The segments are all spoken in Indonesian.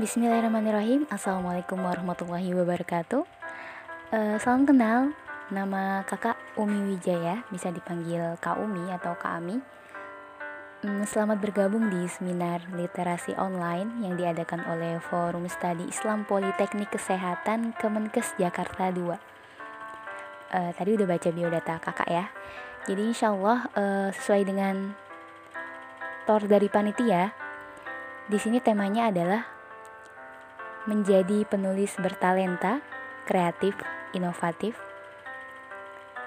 Bismillahirrahmanirrahim. Assalamualaikum warahmatullahi wabarakatuh. Uh, Salam kenal. Nama kakak Umi Wijaya Bisa dipanggil Kak Umi atau Kak Ami. Um, Selamat bergabung di seminar literasi online Yang diadakan oleh Forum Studi Islam Politeknik Kesehatan Kemenkes Jakarta 2 uh, Tadi udah baca biodata kakak ya. Jadi insya Allah uh, sesuai dengan tor dari panitia di sini temanya adalah menjadi penulis bertalenta, kreatif, inovatif,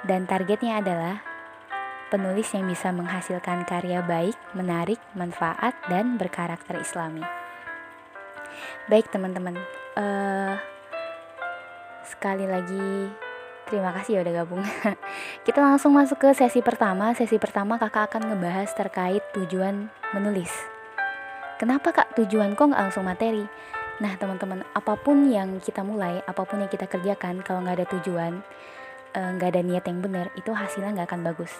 dan targetnya adalah penulis yang bisa menghasilkan karya baik, menarik, manfaat, dan berkarakter islami. Baik teman-teman, uh, sekali lagi terima kasih ya udah gabung. Kita langsung masuk ke sesi pertama. Sesi pertama kakak akan ngebahas terkait tujuan menulis. Kenapa kak tujuan kok nggak langsung materi? Nah, teman-teman, apa pun yang kita mulai, apa pun yang kita kerjakan, kalau nggak ada tujuan, eh, nggak ada niat yang benar, itu hasilnya nggak akan bagus.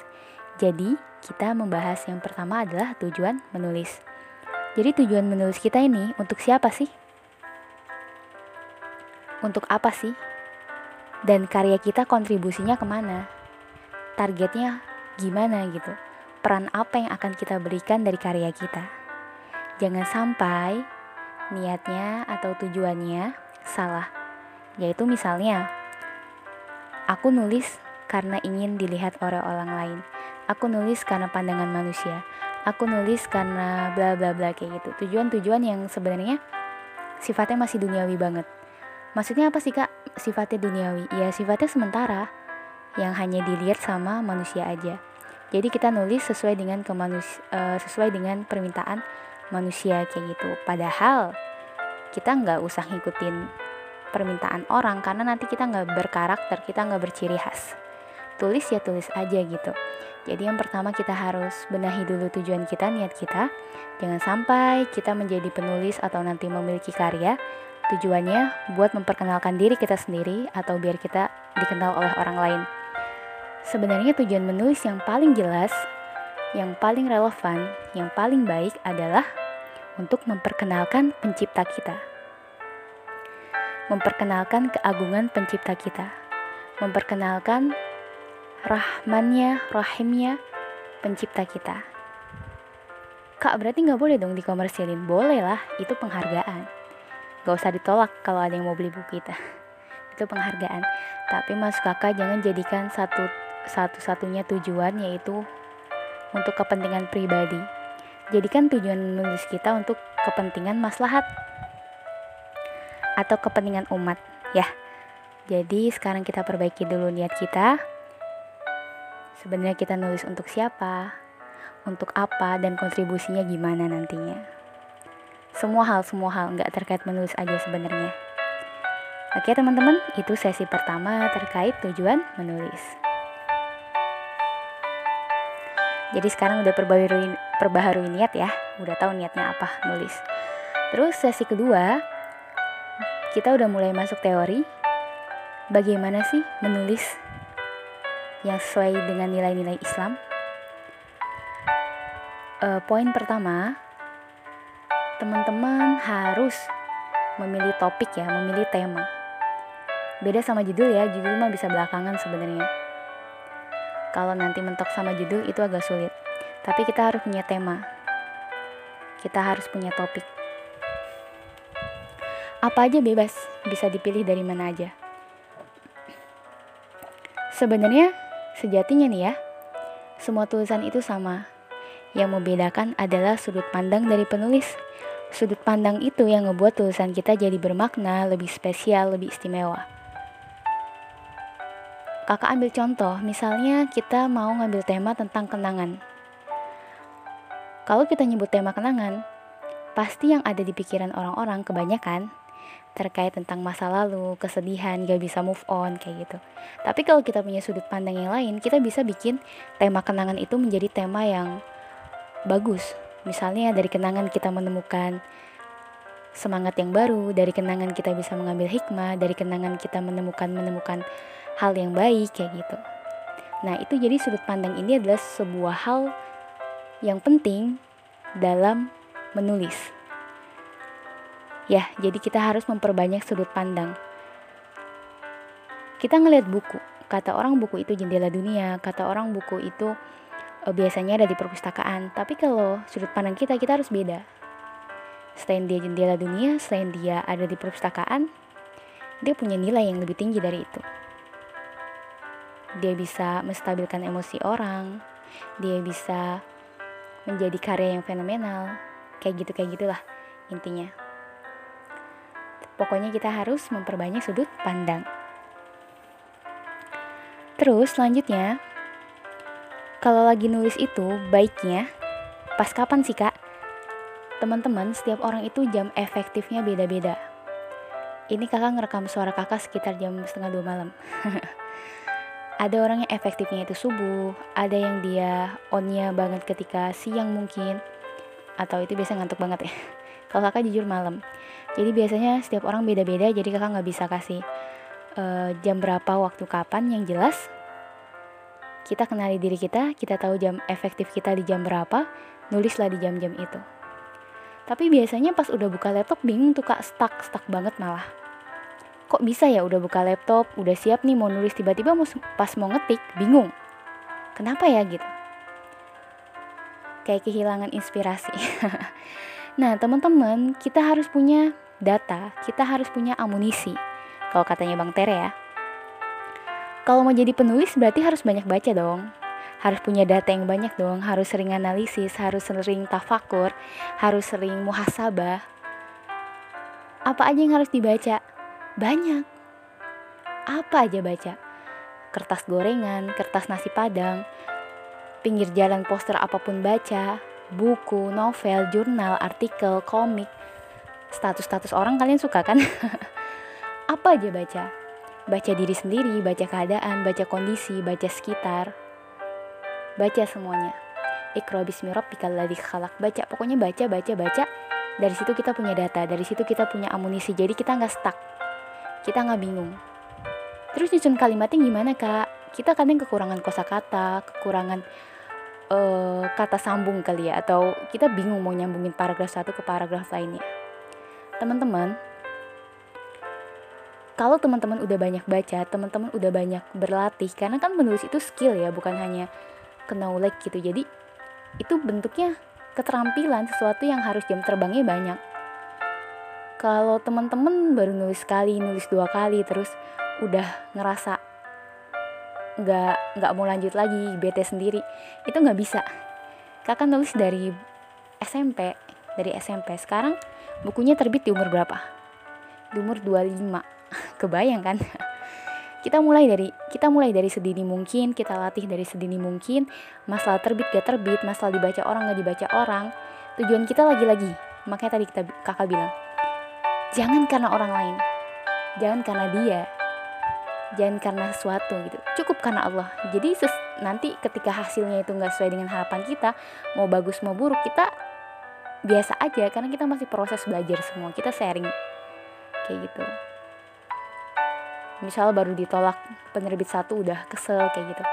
Jadi, kita membahas yang pertama adalah tujuan menulis. Jadi, tujuan menulis kita ini untuk siapa sih? Untuk apa sih? Dan karya kita kontribusinya ke mana? Targetnya gimana gitu? Peran apa yang akan kita berikan dari karya kita? Jangan sampai niatnya atau tujuannya salah. Yaitu misalnya, aku nulis karena ingin dilihat oleh orang lain. Aku nulis karena pandangan manusia. Aku nulis karena bla bla bla kayak gitu. Tujuan-tujuan yang sebenarnya sifatnya masih duniawi banget. Maksudnya apa sih kak? Sifatnya duniawi. Ya sifatnya sementara yang hanya dilihat sama manusia aja. Jadi kita nulis sesuai dengan kemanus uh, sesuai dengan permintaan manusia kayak gitu. Padahal kita nggak usah ngikutin permintaan orang karena nanti kita nggak berkarakter kita nggak berciri khas. Tulis ya tulis aja gitu. Jadi yang pertama kita harus benahi dulu tujuan kita niat kita. Jangan sampai kita menjadi penulis atau nanti memiliki karya tujuannya buat memperkenalkan diri kita sendiri atau biar kita dikenal oleh orang lain. Sebenarnya tujuan menulis yang paling jelas yang paling relevan, yang paling baik adalah untuk memperkenalkan pencipta kita. Memperkenalkan keagungan pencipta kita. Memperkenalkan rahmannya, rahimnya pencipta kita. Kak, berarti nggak boleh dong dikomersilin? Boleh lah, itu penghargaan. Gak usah ditolak kalau ada yang mau beli buku kita. itu penghargaan. Tapi mas kakak jangan jadikan satu satu-satunya tujuan yaitu untuk kepentingan pribadi. Jadikan tujuan menulis kita untuk kepentingan maslahat atau kepentingan umat, ya. Jadi sekarang kita perbaiki dulu niat kita. Sebenarnya kita nulis untuk siapa, untuk apa, dan kontribusinya gimana nantinya. Semua hal, semua hal nggak terkait menulis aja sebenarnya. Oke teman-teman, itu sesi pertama terkait tujuan menulis. Jadi sekarang udah perbaharui, perbaharui niat ya, udah tahu niatnya apa nulis. Terus sesi kedua, kita udah mulai masuk teori. Bagaimana sih menulis yang sesuai dengan nilai-nilai Islam? E, poin pertama, teman-teman harus memilih topik ya, memilih tema. Beda sama judul ya, judul mah bisa belakangan sebenarnya kalau nanti mentok sama judul itu agak sulit. Tapi kita harus punya tema. Kita harus punya topik. Apa aja bebas, bisa dipilih dari mana aja. Sebenarnya sejatinya nih ya, semua tulisan itu sama. Yang membedakan adalah sudut pandang dari penulis. Sudut pandang itu yang ngebuat tulisan kita jadi bermakna, lebih spesial, lebih istimewa. Kakak ambil contoh, misalnya kita mau ngambil tema tentang kenangan. Kalau kita nyebut tema kenangan, pasti yang ada di pikiran orang-orang kebanyakan terkait tentang masa lalu, kesedihan, gak bisa move on, kayak gitu. Tapi kalau kita punya sudut pandang yang lain, kita bisa bikin tema kenangan itu menjadi tema yang bagus. Misalnya dari kenangan kita menemukan semangat yang baru, dari kenangan kita bisa mengambil hikmah, dari kenangan kita menemukan menemukan hal yang baik kayak gitu. Nah, itu jadi sudut pandang ini adalah sebuah hal yang penting dalam menulis. Ya, jadi kita harus memperbanyak sudut pandang. Kita ngelihat buku, kata orang buku itu jendela dunia, kata orang buku itu e, biasanya ada di perpustakaan. Tapi kalau sudut pandang kita, kita harus beda. Selain dia jendela dunia, selain dia ada di perpustakaan, dia punya nilai yang lebih tinggi dari itu. Dia bisa menstabilkan emosi orang, dia bisa menjadi karya yang fenomenal, kayak gitu kayak gitulah intinya. Pokoknya kita harus memperbanyak sudut pandang. Terus selanjutnya, kalau lagi nulis itu baiknya pas kapan sih kak? Teman-teman, setiap orang itu jam efektifnya beda-beda. Ini kakak ngerekam suara kakak sekitar jam setengah dua malam. ada orang yang efektifnya itu subuh, ada yang dia onnya banget ketika siang mungkin, atau itu biasa ngantuk banget ya. Kalau kakak jujur malam. Jadi biasanya setiap orang beda-beda, jadi kakak nggak bisa kasih uh, jam berapa waktu kapan yang jelas kita kenali diri kita kita tahu jam efektif kita di jam berapa nulislah di jam-jam itu tapi biasanya pas udah buka laptop bingung tuh kak stuck stuck banget malah kok bisa ya udah buka laptop udah siap nih mau nulis tiba-tiba pas mau ngetik bingung kenapa ya gitu kayak kehilangan inspirasi nah teman-teman kita harus punya data kita harus punya amunisi kalau katanya Bang Tere ya. Kalau mau jadi penulis berarti harus banyak baca dong. Harus punya data yang banyak dong, harus sering analisis, harus sering tafakur, harus sering muhasabah. Apa aja yang harus dibaca? Banyak. Apa aja baca? Kertas gorengan, kertas nasi padang, pinggir jalan poster apa pun baca, buku, novel, jurnal, artikel, komik, status-status orang kalian suka kan? apa aja baca? Baca diri sendiri baca keadaan baca kondisi baca sekitar. Baca semuanya. Ikro bismi rabbikal ladzi khalaq. Baca pokoknya baca baca baca. Dari situ kita punya data dari situ kita punya amunisi. Jadi kita nggak stuck kita nggak bingung terus nyusun kalimatnya gimana kak kita kadang kekurangan kosakata kekurangan uh, kata sambung kali ya atau kita bingung mau nyambungin paragraf satu ke paragraf lainnya teman-teman kalau teman-teman udah banyak baca, teman-teman udah banyak berlatih karena kan menulis itu skill ya, bukan hanya knowledge gitu. Jadi itu bentuknya keterampilan sesuatu yang harus jam terbangnya banyak. Kalau teman-teman baru nulis sekali, nulis dua kali terus udah ngerasa nggak nggak mau lanjut lagi bete sendiri itu nggak bisa. Kakak nulis dari SMP dari SMP sekarang bukunya terbit di umur berapa? Di umur 25 kebayang kan? Kita mulai dari kita mulai dari sedini mungkin kita latih dari sedini mungkin. Masalah terbit gak terbit masalah dibaca orang gak dibaca orang. Tujuan kita lagi-lagi. Makanya tadi kita kakak bilang jangan karena orang lain. Jangan karena dia. Jangan karena sesuatu gitu. Cukup karena Allah. Jadi nanti ketika hasilnya itu nggak sesuai dengan harapan kita mau bagus mau buruk kita biasa aja karena kita masih proses belajar semua. Kita sharing. Kayak gitu. Misal baru ditolak penerbit satu udah kesel kayak gitu.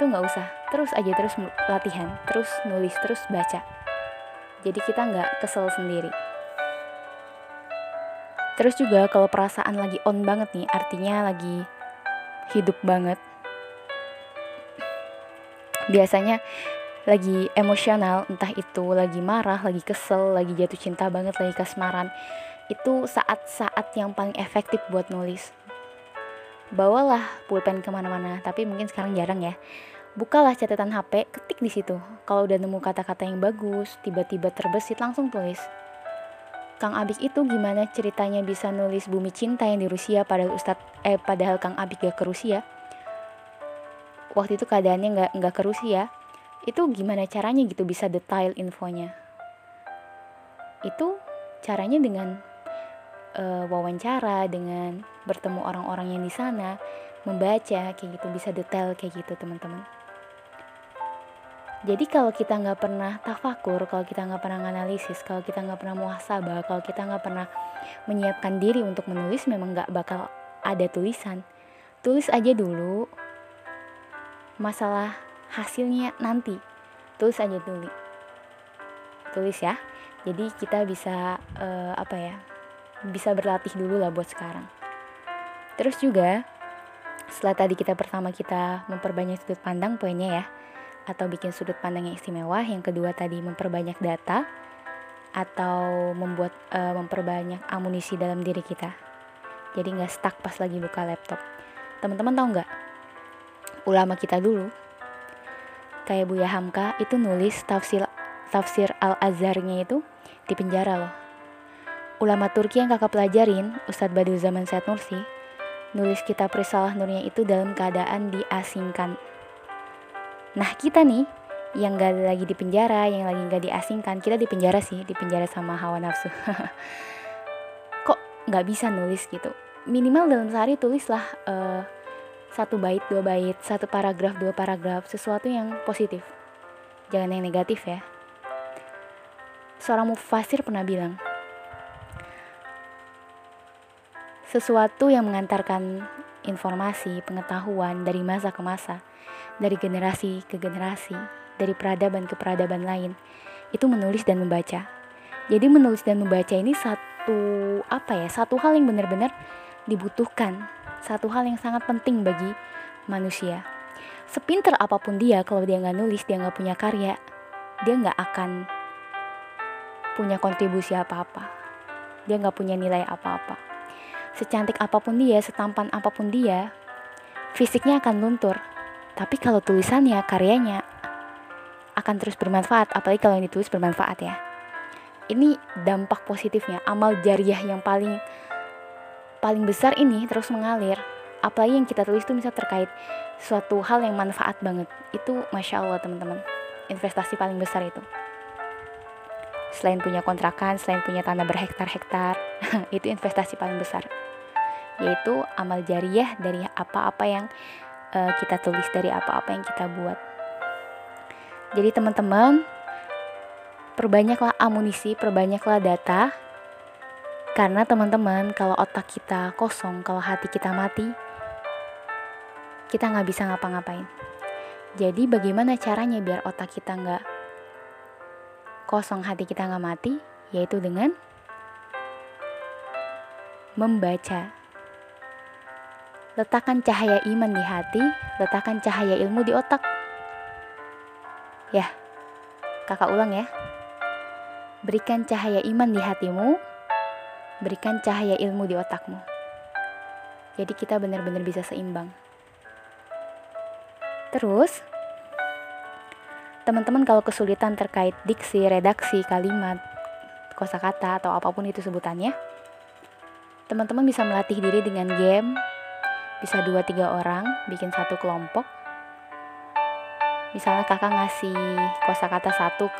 Itu nggak usah. Terus aja terus latihan terus nulis terus baca. Jadi kita nggak kesel sendiri terus juga kalau perasaan lagi on banget nih artinya lagi hidup banget. Biasanya lagi emosional entah itu lagi marah lagi kesel lagi jatuh cinta banget lagi kasmaran. Itu saat-saat yang paling efektif buat nulis. Bawalah pulpen ke mana-mana tapi mungkin sekarang jarang ya. Bukalah catatan HP ketik di situ. Kalau udah nemu kata-kata yang bagus tiba-tiba terbesit langsung tulis Kang Abik itu gimana ceritanya bisa nulis Bumi Cinta yang di Rusia padahal Ustad eh padahal Kang Abik gak ke Rusia? Waktu itu keadaannya nggak nggak ke Rusia. Itu gimana caranya gitu bisa detail infonya? Itu caranya dengan uh, wawancara dengan bertemu orang-orang yang di sana membaca kayak gitu bisa detail kayak gitu teman-teman jadi kalau kita nggak pernah tafakur kalau kita nggak pernah analisis kalau kita nggak pernah muhasabah kalau kita nggak pernah menyiapkan diri untuk menulis memang nggak bakal ada tulisan. Tulis aja dulu masalah hasilnya nanti. Tulis aja dulu. Tulis ya. Jadi kita bisa uh, apa ya bisa berlatih dulu lah buat sekarang. Terus juga setelah tadi kita pertama kita memperbanyak sudut pandang poinnya ya atau bikin sudut pandang yang istimewa yang kedua tadi memperbanyak data atau membuat uh, memperbanyak amunisi dalam diri kita. Jadi nggak stuck pas lagi buka laptop. Teman-teman tahu nggak? Ulama kita dulu kayak Buya Hamka itu nulis tafsir tafsir Al Azharnya itu di penjara loh. Ulama Turki yang kakak pelajarin Ustadz Badu Zaman Said Nursi nulis kitab Risalah Nurnya itu dalam keadaan diasingkan. Nah kita nih yang gak lagi di penjara, yang lagi gak diasingkan, kita di penjara sih, di penjara sama hawa nafsu. Kok gak bisa nulis gitu? Minimal dalam sehari tulislah uh, satu bait, dua bait, satu paragraf, dua paragraf, sesuatu yang positif. Jangan yang negatif ya. Seorang mufasir pernah bilang, sesuatu yang mengantarkan informasi, pengetahuan dari masa ke masa, dari generasi ke generasi, dari peradaban ke peradaban lain, itu menulis dan membaca. Jadi menulis dan membaca ini satu apa ya, satu hal yang benar-benar dibutuhkan, satu hal yang sangat penting bagi manusia. Sepinter apa pun dia, kalau dia nggak nulis, dia nggak punya karya, dia nggak akan punya kontribusi apa-apa. Dia nggak punya nilai apa-apa secantik apa pun dia, setampan apa pun dia, fisiknya akan luntur. Tapi kalau tulisannya, karyanya akan terus bermanfaat, apalagi kalau yang ditulis bermanfaat ya. Ini dampak positifnya, amal jariah yang paling paling besar ini terus mengalir. Apalagi yang kita tulis itu bisa terkait suatu hal yang manfaat banget. Itu masya Allah teman-teman, investasi paling besar itu. Selain punya kontrakan, selain punya tanah berhektar-hektar, itu investasi paling besar yaitu amal jariah dari apa-apa yang uh, kita tulis dari apa-apa yang kita buat. Jadi teman-teman, perbanyaklah amunisi, perbanyaklah data. Karena teman-teman, kalau otak kita kosong, kalau hati kita mati, kita nggak bisa ngapa-ngapain. Jadi bagaimana caranya biar otak kita nggak kosong, hati kita nggak mati? Yaitu dengan membaca Letakkan cahaya iman di hati, letakkan cahaya ilmu di otak. Ya, kakak ulang ya. Berikan cahaya iman di hatimu, berikan cahaya ilmu di otakmu. Jadi kita benar-benar bisa seimbang. Terus, teman-teman kalau kesulitan terkait diksi, redaksi, kalimat, kosakata atau apa pun itu sebutannya, teman-teman bisa melatih diri dengan game bisa dua tiga orang bikin satu kelompok. Misalnya kakak ngasih kosakata satu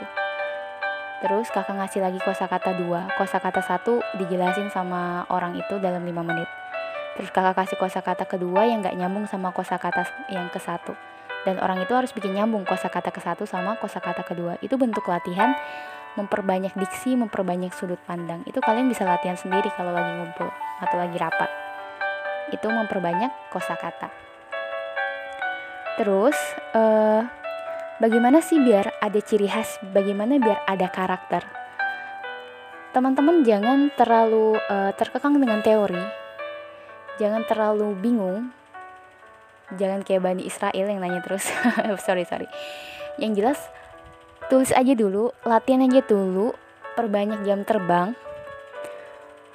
terus kakak ngasih lagi kosakata dua. Kosakata satu dijelasin sama orang itu dalam lima menit. Terus kakak kasih kosakata kedua yang nggak nyambung sama kosakata yang ke satu. Dan orang itu harus bikin nyambung kosakata ke satu sama kosakata kedua. Itu bentuk latihan memperbanyak diksi memperbanyak sudut pandang. Itu kalian bisa latihan sendiri kalau lagi ngumpul atau lagi rapat itu memperbanyak kosakata. Terus, uh, bagaimana sih biar ada ciri khas? Bagaimana biar ada karakter? Teman-teman jangan terlalu uh, terkekang dengan teori, jangan terlalu bingung, jangan kayak Bani Israel yang nanya terus. sorry sorry. Yang jelas tulis aja dulu, latihan aja dulu, perbanyak jam terbang.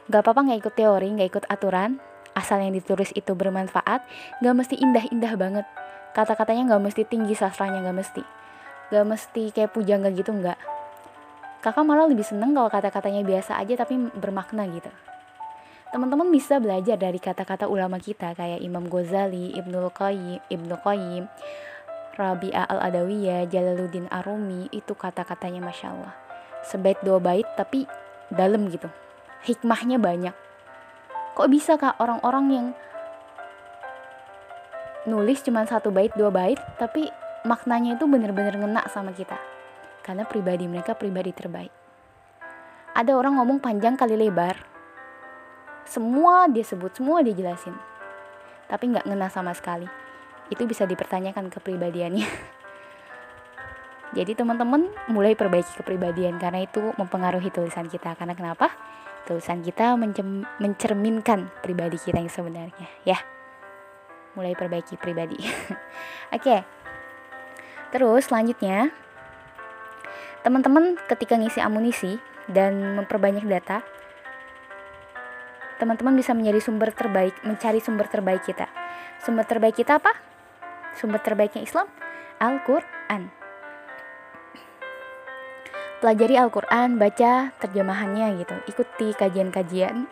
Gak apa-apa nggak ikut teori, nggak ikut aturan, asal yang ditulis itu bermanfaat gak mesti indah-indah banget. Kata-katanya gak mesti tinggi sastranya gak mesti. Gak mesti kayak pujangga gitu nggak. Kakak malah lebih seneng kalau kata-katanya biasa aja tapi bermakna gitu. Teman-teman bisa belajar dari kata-kata ulama kita kayak Imam Ghazali, Ibnu Qayyim, Ibnu Qayyim, Rabi'ah al-Adawiyah, Jalaluddin Arumi itu kata-katanya masya Allah. Sebait dua bait tapi dalam gitu. Hikmahnya banyak kok bisa kak? Orang-orang yang nulis cuma satu bait dua bait tapi maknanya itu bener-bener ngena sama kita. Karena pribadi mereka pribadi terbaik. Ada orang ngomong panjang kali lebar. Semua dia sebut semua dia jelasin. Tapi nggak ngena sama sekali. Itu bisa dipertanyakan kepribadiannya. Jadi teman-teman mulai perbaiki kepribadian. Karena itu mempengaruhi tulisan kita. Karena kenapa tulisan kita mencerminkan pribadi kita yang sebenarnya ya. Mulai perbaiki pribadi. Oke. Okay. terus selanjutnya teman-teman ketika ngisi amunisi dan memperbanyak data teman-teman bisa menjadi sumber terbaik mencari sumber terbaik kita. Sumber terbaik kita apa? Sumber terbaiknya Islam Al-Quran pelajari Al-Quran, baca terjemahannya gitu, ikuti kajian-kajian,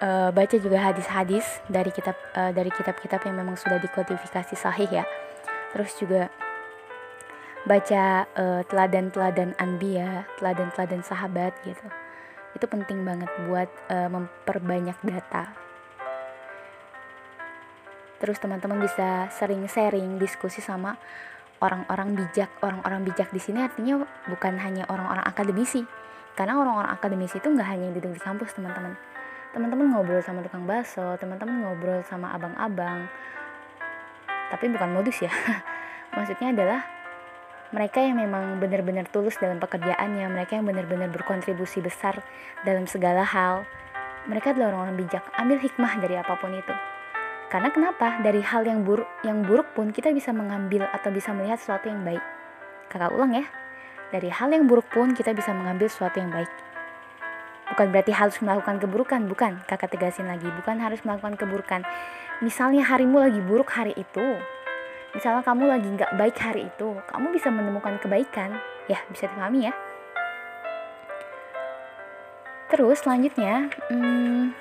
uh, baca juga hadis-hadis dari kitab uh, dari kitab-kitab yang memang sudah dikodifikasi sahih ya. Terus juga baca uh, teladan-teladan anbiya, teladan-teladan sahabat gitu. Itu penting banget buat uh, memperbanyak data. Terus teman-teman bisa sering sharing, diskusi sama orang-orang bijak orang-orang bijak di sini artinya bukan hanya orang-orang akademisi. Karena orang-orang akademisi itu nggak hanya duduk di kampus teman-teman. Teman-teman ngobrol sama tukang bakso teman-teman ngobrol sama abang-abang. Tapi bukan modus ya. Maksudnya adalah mereka yang memang benar-benar tulus dalam pekerjaannya mereka yang benar-benar berkontribusi besar dalam segala hal. Mereka adalah orang-orang bijak ambil hikmah dari apa pun itu karena kenapa? Dari hal yang buruk, yang buruk pun kita bisa mengambil atau bisa melihat sesuatu yang baik. Kakak ulang ya. Dari hal yang buruk pun kita bisa mengambil sesuatu yang baik. Bukan berarti harus melakukan keburukan, bukan. Kakak tegasin lagi, bukan harus melakukan keburukan. Misalnya harimu lagi buruk hari itu, misalnya kamu lagi nggak baik hari itu, kamu bisa menemukan kebaikan. Ya, bisa dipahami ya. Terus selanjutnya, hmm,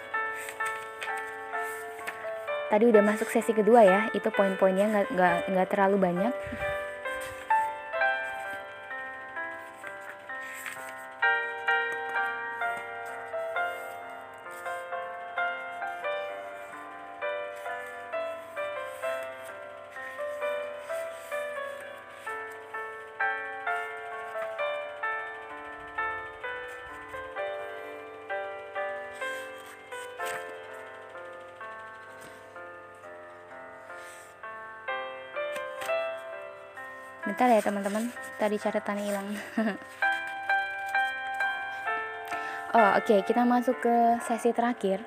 tadi udah masuk sesi kedua ya itu poin-poinnya nggak nggak terlalu banyak ya teman-teman. Tadi catatannya hilang. Oh oke okay. kita masuk ke sesi terakhir.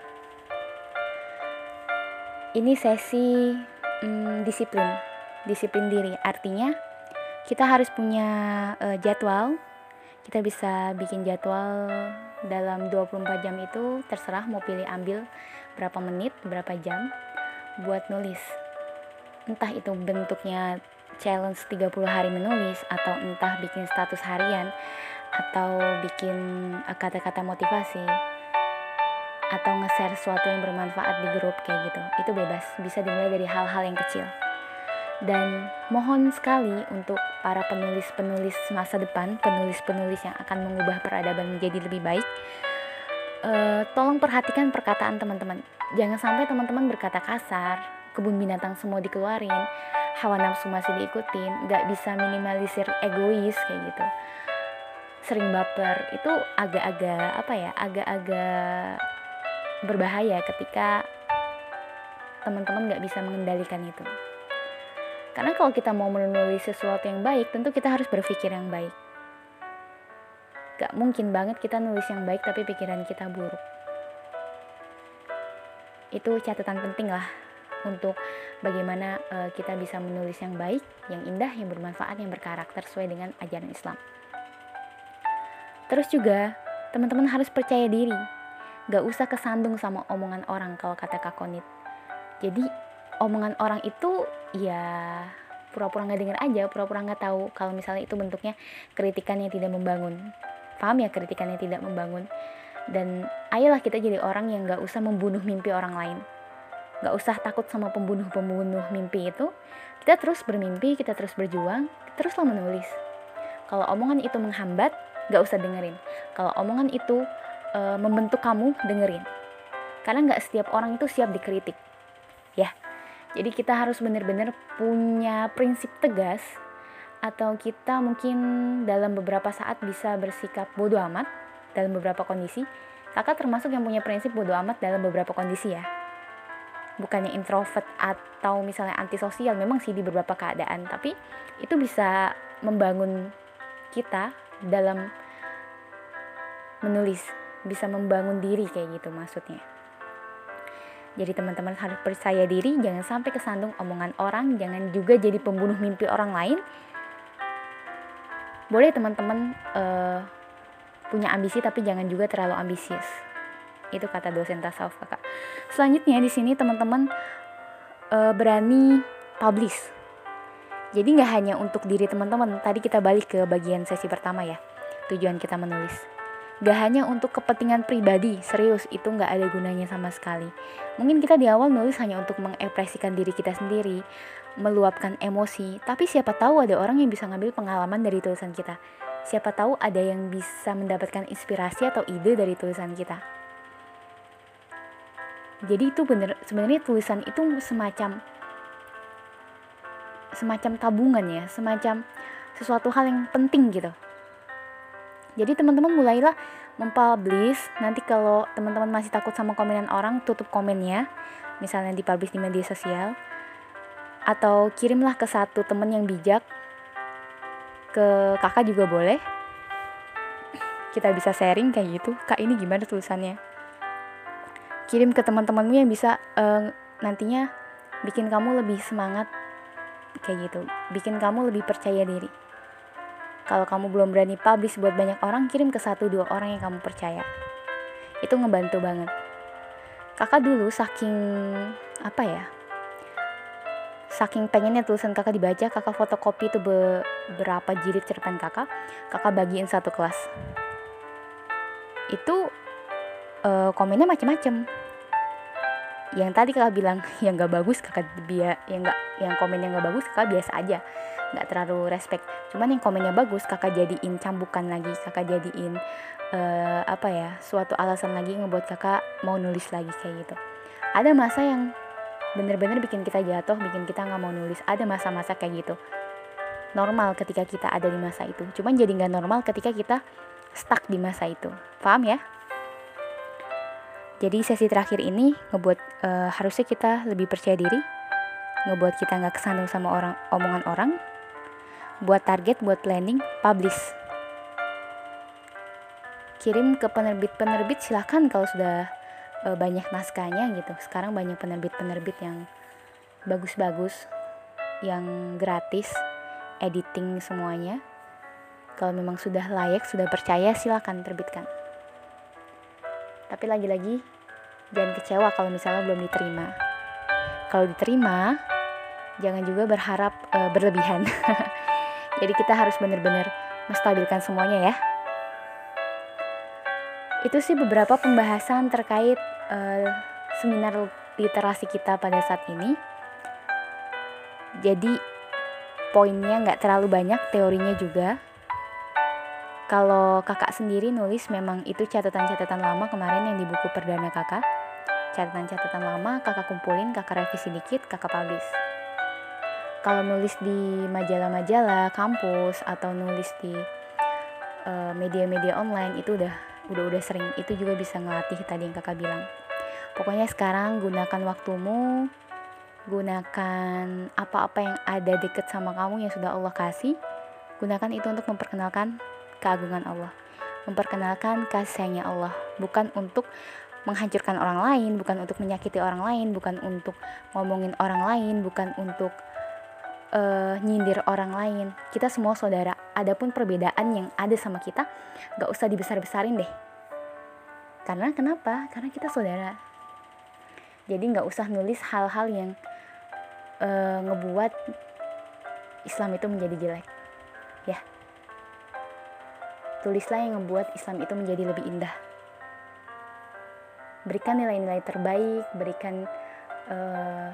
Ini sesi hmm, disiplin. Disiplin diri. Artinya kita harus punya uh, jadwal. Kita bisa bikin jadwal dalam 24 jam itu. Terserah mau pilih ambil berapa menit berapa jam buat nulis. Entah itu bentuknya challenge 30 hari menulis atau entah bikin status harian atau bikin eh, kata-kata motivasi atau nge-share sesuatu yang bermanfaat di grup kayak gitu. Itu bebas bisa dimulai dari hal-hal yang kecil. Dan mohon sekali untuk para penulis-penulis masa depan penulis-penulis yang akan mengubah peradaban menjadi lebih baik uh, tolong perhatikan perkataan teman-teman. Jangan sampai teman-teman berkata kasar kebun binatang semua dikeluarin hawa nafsu masih diikutin nggak bisa minimalisir egois kayak gitu. Sering baper itu agak-agak apa ya agak-agak berbahaya ketika teman-teman nggak bisa mengendalikan itu. Karena kalau kita mau menulis sesuatu yang baik tentu kita harus berpikir yang baik. Gak mungkin banget kita nulis yang baik tapi pikiran kita buruk. Itu catatan penting lah untuk bagaimana uh, kita bisa menulis yang baik, yang indah, yang bermanfaat, yang berkarakter sesuai dengan ajaran Islam. Terus juga teman-teman harus percaya diri, gak usah kesandung sama omongan orang kalau kata Kak Konit. Jadi omongan orang itu ya pura-pura nggak dengar aja, pura-pura nggak tahu kalau misalnya itu bentuknya kritikan yang tidak membangun. Paham ya kritikan yang tidak membangun? Dan ayolah kita jadi orang yang gak usah membunuh mimpi orang lain Gak usah takut sama pembunuh-pembunuh mimpi itu. Kita terus bermimpi, kita terus berjuang, teruslah menulis. Kalau omongan itu menghambat, gak usah dengerin. Kalau omongan itu e, membentuk kamu, dengerin. Karena gak setiap orang itu siap dikritik. Ya, jadi kita harus benar-benar punya prinsip tegas atau kita mungkin dalam beberapa saat bisa bersikap bodoh amat dalam beberapa kondisi. Kakak termasuk yang punya prinsip bodoh amat dalam beberapa kondisi ya bukannya introvert atau misalnya antisosial memang sih di beberapa keadaan. Tapi itu bisa membangun kita dalam menulis bisa membangun diri kayak gitu maksudnya. Jadi teman-teman harus percaya diri jangan sampai kesandung omongan orang jangan juga jadi pembunuh mimpi orang lain. Boleh teman-teman uh, punya ambisi tapi jangan juga terlalu ambisius itu kata dosen tasawuf kakak selanjutnya di sini teman-teman uh, berani publish jadi nggak hanya untuk diri teman-teman tadi kita balik ke bagian sesi pertama ya tujuan kita menulis Gak hanya untuk kepentingan pribadi, serius itu gak ada gunanya sama sekali. Mungkin kita di awal nulis hanya untuk mengekspresikan diri kita sendiri, meluapkan emosi, tapi siapa tahu ada orang yang bisa ngambil pengalaman dari tulisan kita. Siapa tahu ada yang bisa mendapatkan inspirasi atau ide dari tulisan kita. Jadi itu bener sebenarnya tulisan itu semacam semacam tabungan ya, semacam sesuatu hal yang penting gitu. Jadi teman-teman mulailah mempublish nanti kalau teman-teman masih takut sama komenan orang tutup komennya misalnya dipublish di media sosial atau kirimlah ke satu teman yang bijak ke kakak juga boleh. Kita bisa sharing kayak gitu. Kak ini gimana tulisannya kirim ke teman-temanmu yang bisa uh, nantinya bikin kamu lebih semangat kayak gitu bikin kamu lebih percaya diri kalau kamu belum berani publish buat banyak orang, kirim ke satu dua orang yang kamu percaya. Itu ngebantu banget. Kakak dulu saking apa ya? Saking pengennya tulisan kakak dibaca, kakak fotokopi itu beberapa jilid cerpen kakak, kakak bagiin satu kelas. Itu uh, komennya macem-macem yang tadi kakak bilang yang gak bagus kakak dia yang gak yang komen yang gak bagus kakak biasa aja. Nggak terlalu respect. Cuman yang komennya bagus kakak jadiin cambukan lagi kakak jadiin uh, apa ya suatu alasan lagi ngebuat kakak mau nulis lagi kayak gitu. Ada masa yang bener-bener bikin kita jatuh bikin kita nggak mau nulis. Ada masa-masa kayak gitu. Normal ketika kita ada di masa itu. Cuman jadi nggak normal ketika kita stuck di masa itu. Paham ya jadi sesi terakhir ini ngebuat uh, harusnya kita lebih percaya diri ngebuat kita nggak kesandung sama orang omongan orang buat target, buat planning, publish. Kirim ke penerbit-penerbit silahkan kalau sudah e, banyak naskahnya gitu. Sekarang banyak penerbit-penerbit yang bagus-bagus, yang gratis, editing semuanya. Kalau memang sudah layak, sudah percaya silahkan terbitkan. Tapi lagi-lagi jangan kecewa kalau misalnya belum diterima. Kalau diterima, jangan juga berharap e, berlebihan. Jadi kita harus benar-benar menstabilkan semuanya ya. Itu sih beberapa pembahasan terkait uh, seminar literasi kita pada saat ini. Jadi poinnya nggak terlalu banyak, teorinya juga. Kalau kakak sendiri nulis memang itu catatan-catatan lama kemarin yang di buku perdana kakak. Catatan-catatan lama kakak kumpulin, kakak revisi dikit, kakak publish. Kalau nulis di majalah-majalah kampus atau nulis di eh, media-media uh, online itu udah udah udah sering. Itu juga bisa ngelatih tadi yang kakak bilang. Pokoknya sekarang gunakan waktumu gunakan apa-apa yang ada deket sama kamu yang sudah Allah kasih. Gunakan itu untuk memperkenalkan keagungan Allah. Memperkenalkan kasihnya Allah. Bukan untuk menghancurkan orang lain bukan untuk menyakiti orang lain bukan untuk ngomongin orang lain bukan untuk uh, nyindir orang lain. Kita semua saudara. Adapun perbedaan yang ada sama kita, gak usah dibesar-besarin deh. Karena kenapa? Karena kita saudara. Jadi gak usah nulis hal-hal yang uh, ngebuat Islam itu menjadi jelek. Ya. Tulislah yang ngebuat Islam itu menjadi lebih indah. Berikan nilai-nilai terbaik, berikan uh,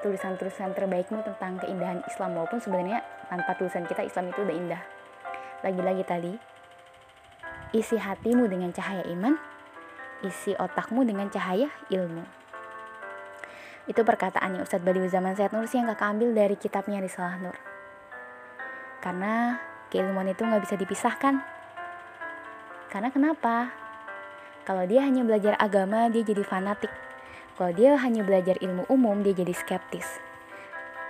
tulisan-tulisan terbaikmu tentang keindahan Islam walaupun sebenarnya tanpa tulisan kita Islam itu udah indah. Lagi-lagi tadi isi hatimu dengan cahaya iman isi otakmu dengan cahaya ilmu. Itu perkataannya Ustadz Badiu Zaman Said Nursi yang kakak ambil dari kitabnya Risalah Nur. Karena keilmuan itu nggak bisa dipisahkan. Karena kenapa kalau dia hanya belajar agama dia jadi fanatik kalau dia hanya belajar ilmu umum, dia jadi skeptis.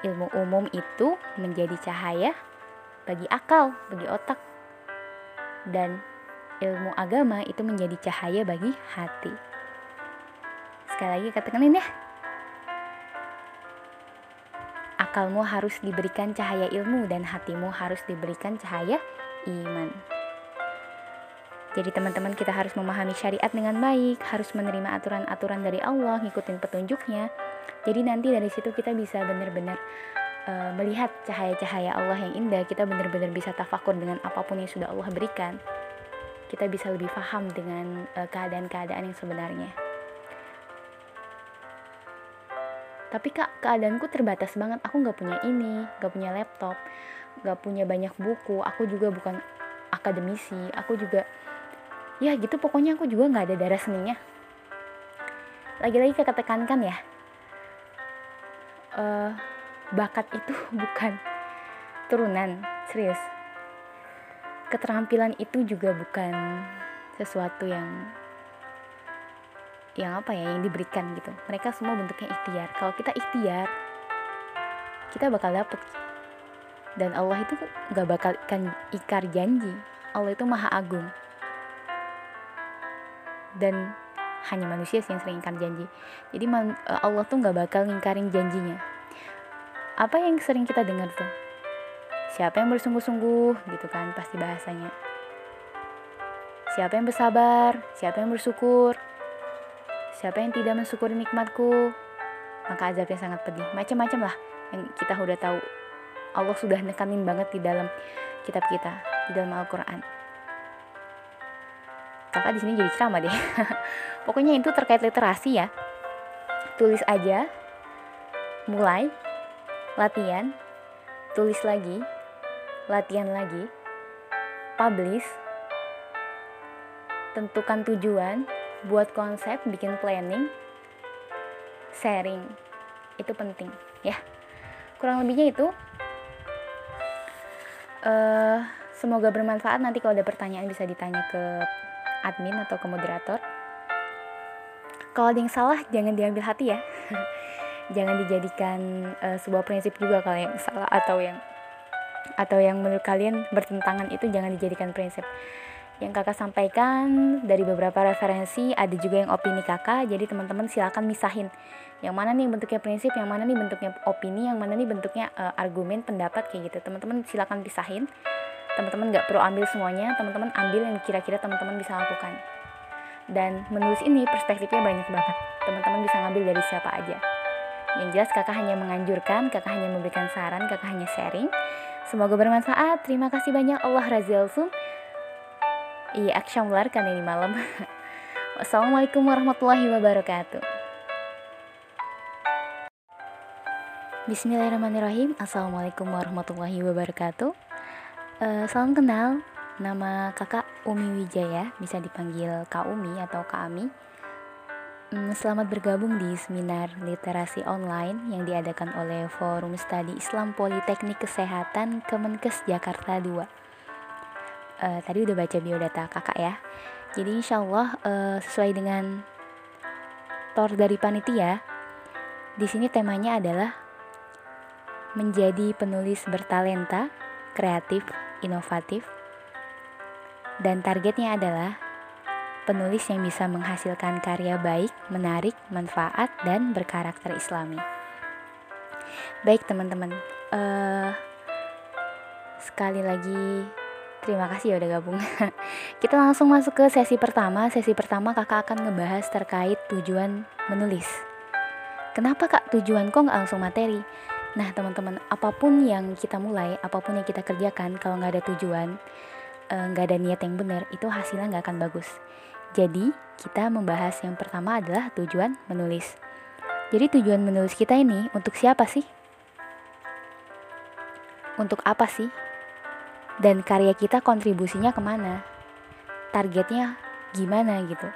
Ilmu umum itu menjadi cahaya bagi akal, bagi otak. Dan ilmu agama itu menjadi cahaya bagi hati. Sekali lagi katakan ya. Akalmu harus diberikan cahaya ilmu dan hatimu harus diberikan cahaya iman. Jadi teman-teman kita harus memahami syariat dengan baik, harus menerima aturan-aturan dari Allah, ngikutin petunjuknya. Jadi nanti dari situ kita bisa benar-benar uh, melihat cahaya-cahaya Allah yang indah, kita benar-benar bisa tafakur dengan apa pun yang sudah Allah berikan. Kita bisa lebih paham dengan uh, keadaan-keadaan yang sebenarnya. Tapi kak, keadaanku terbatas banget. Aku nggak punya ini, nggak punya laptop, nggak punya banyak buku. Aku juga bukan akademisi. Aku juga ya gitu. Pokoknya aku juga nggak ada darah seninya. Lagi-lagi kita tekankan ya. Uh, bakat itu bukan turunan serius. Keterampilan itu juga bukan sesuatu yang yang apa ya yang diberikan gitu. Mereka semua bentuknya ikhtiar. Kalau kita ikhtiar kita bakal dapet. Dan Allah itu gak bakal ikan ikar janji. Allah itu maha agung dan hanya manusia sih yang sering ingkar janji. Jadi eh, Allah tuh nggak bakal ngingkarin janjinya. Apa yang sering kita dengar tuh? Siapa yang bersungguh-sungguh gitu kan pasti bahasanya. Siapa yang bersabar siapa yang bersyukur. Siapa yang tidak mensyukuri nikmatku maka azabnya sangat pedih. Macam-macam lah yang kita udah tahu. Allah sudah nekanin banget di dalam kitab kita di dalam Al-Quran kakak di sini jadi ceramah deh. Pokoknya itu terkait literasi ya. Tulis aja mulai latihan tulis lagi latihan lagi publish tentukan tujuan buat konsep bikin planning sharing. Itu penting ya. Kurang lebihnya itu uh, semoga bermanfaat. Nanti kalau ada pertanyaan bisa ditanya ke admin atau ke moderator. Kalau ada yang salah jangan diambil hati ya. jangan dijadikan uh, sebuah prinsip juga kalau yang salah atau yang atau yang menurut kalian bertentangan itu jangan dijadikan prinsip. Yang kakak sampaikan dari beberapa referensi ada juga yang opini kakak, jadi teman-teman silakan misahin yang mana nih bentuknya prinsip, yang mana nih bentuknya opini, yang mana nih bentuknya uh, argumen, pendapat kayak gitu. Teman-teman silakan pisahin teman-teman nggak perlu ambil semuanya teman-teman ambil yang kira-kira teman-teman bisa lakukan. Dan menulis ini perspektifnya banyak banget. Teman-teman bisa ngambil dari siapa aja. Yang jelas kakak hanya menganjurkan kakak hanya memberikan saran kakak hanya sharing. Semoga bermanfaat. Terima kasih banyak. Allah razil sum iya aksyamlar kan ini malam. Wassalamualaikum warahmatullahi wabarakatuh. Bismillahirrahmanirrahim. Assalamualaikum warahmatullahi wabarakatuh Uh, salam kenal, nama kakak Umi Wijaya, bisa dipanggil Kak Umi atau Kak Ami. Um, selamat bergabung di seminar literasi online yang diadakan oleh Forum Studi Islam Politeknik Kesehatan Kemenkes Jakarta 2. Uh, eh, tadi udah baca biodata kakak ya. Jadi insya Allah uh, sesuai dengan tor dari panitia, di sini temanya adalah menjadi penulis bertalenta, kreatif, inovatif, dan targetnya adalah penulis yang bisa menghasilkan karya baik, menarik, manfaat, dan berkarakter islami. Baik teman-teman, uh, sekali lagi terima kasih ya udah gabung. Kita langsung masuk ke sesi pertama. Sesi pertama kakak akan ngebahas terkait tujuan menulis. Kenapa kak tujuan kok nggak langsung materi? Nah, teman-teman, apa pun yang kita mulai, apa pun yang kita kerjakan, kalau nggak ada tujuan, eh, nggak ada niat yang benar, itu hasilnya nggak akan bagus. Jadi, kita membahas yang pertama adalah tujuan menulis. Jadi, tujuan menulis kita ini untuk siapa sih? Untuk apa sih? Dan karya kita kontribusinya ke mana? Targetnya gimana gitu?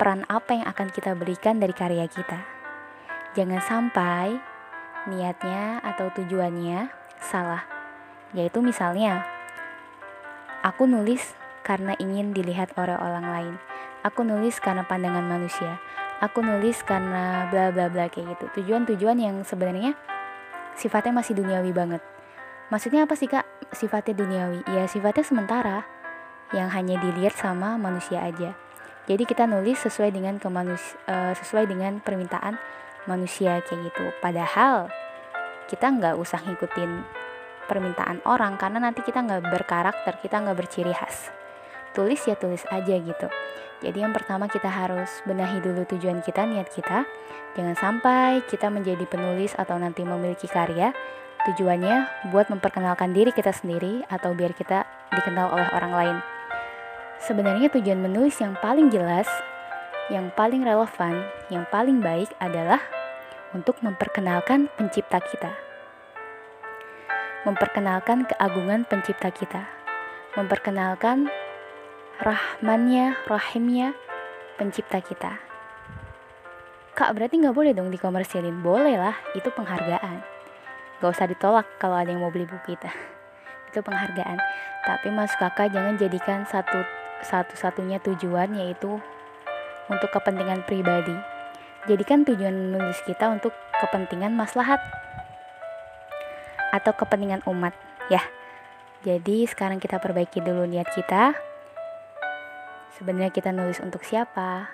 Peran apa yang akan kita berikan dari karya kita? Jangan sampai niatnya atau tujuannya salah. Yaitu misalnya, aku nulis karena ingin dilihat oleh orang lain. Aku nulis karena pandangan manusia. Aku nulis karena bla bla bla kayak gitu. Tujuan-tujuan yang sebenarnya sifatnya masih duniawi banget. Maksudnya apa sih kak? Sifatnya duniawi. Ya sifatnya sementara. yang hanya dilihat sama manusia aja. Jadi kita nulis sesuai dengan kemanus uh, sesuai dengan permintaan manusia kayak gitu. Padahal kita nggak usah ngikutin permintaan orang karena nanti kita nggak berkarakter, kita nggak berciri khas. Tulis ya tulis aja gitu. Jadi yang pertama kita harus benahi dulu tujuan kita, niat kita. Jangan sampai kita menjadi penulis atau nanti memiliki karya tujuannya buat memperkenalkan diri kita sendiri atau biar kita dikenal oleh orang lain. Sebenarnya tujuan menulis yang paling jelas, yang paling relevan, yang paling baik adalah untuk memperkenalkan pencipta kita. Memperkenalkan keagungan pencipta kita. Memperkenalkan rahmannya, rahimnya pencipta kita. Kak berarti nggak boleh dong dikomersilin? Boleh lah, itu penghargaan. Gak usah ditolak kalau ada yang mau beli buku kita. itu penghargaan. Tapi mas kakak jangan jadikan satu satu-satunya tujuan yaitu untuk kepentingan pribadi. Jadikan tujuan menulis kita untuk kepentingan maslahat atau kepentingan umat ya. Jadi sekarang kita perbaiki dulu niat kita sebenarnya kita nulis untuk siapa,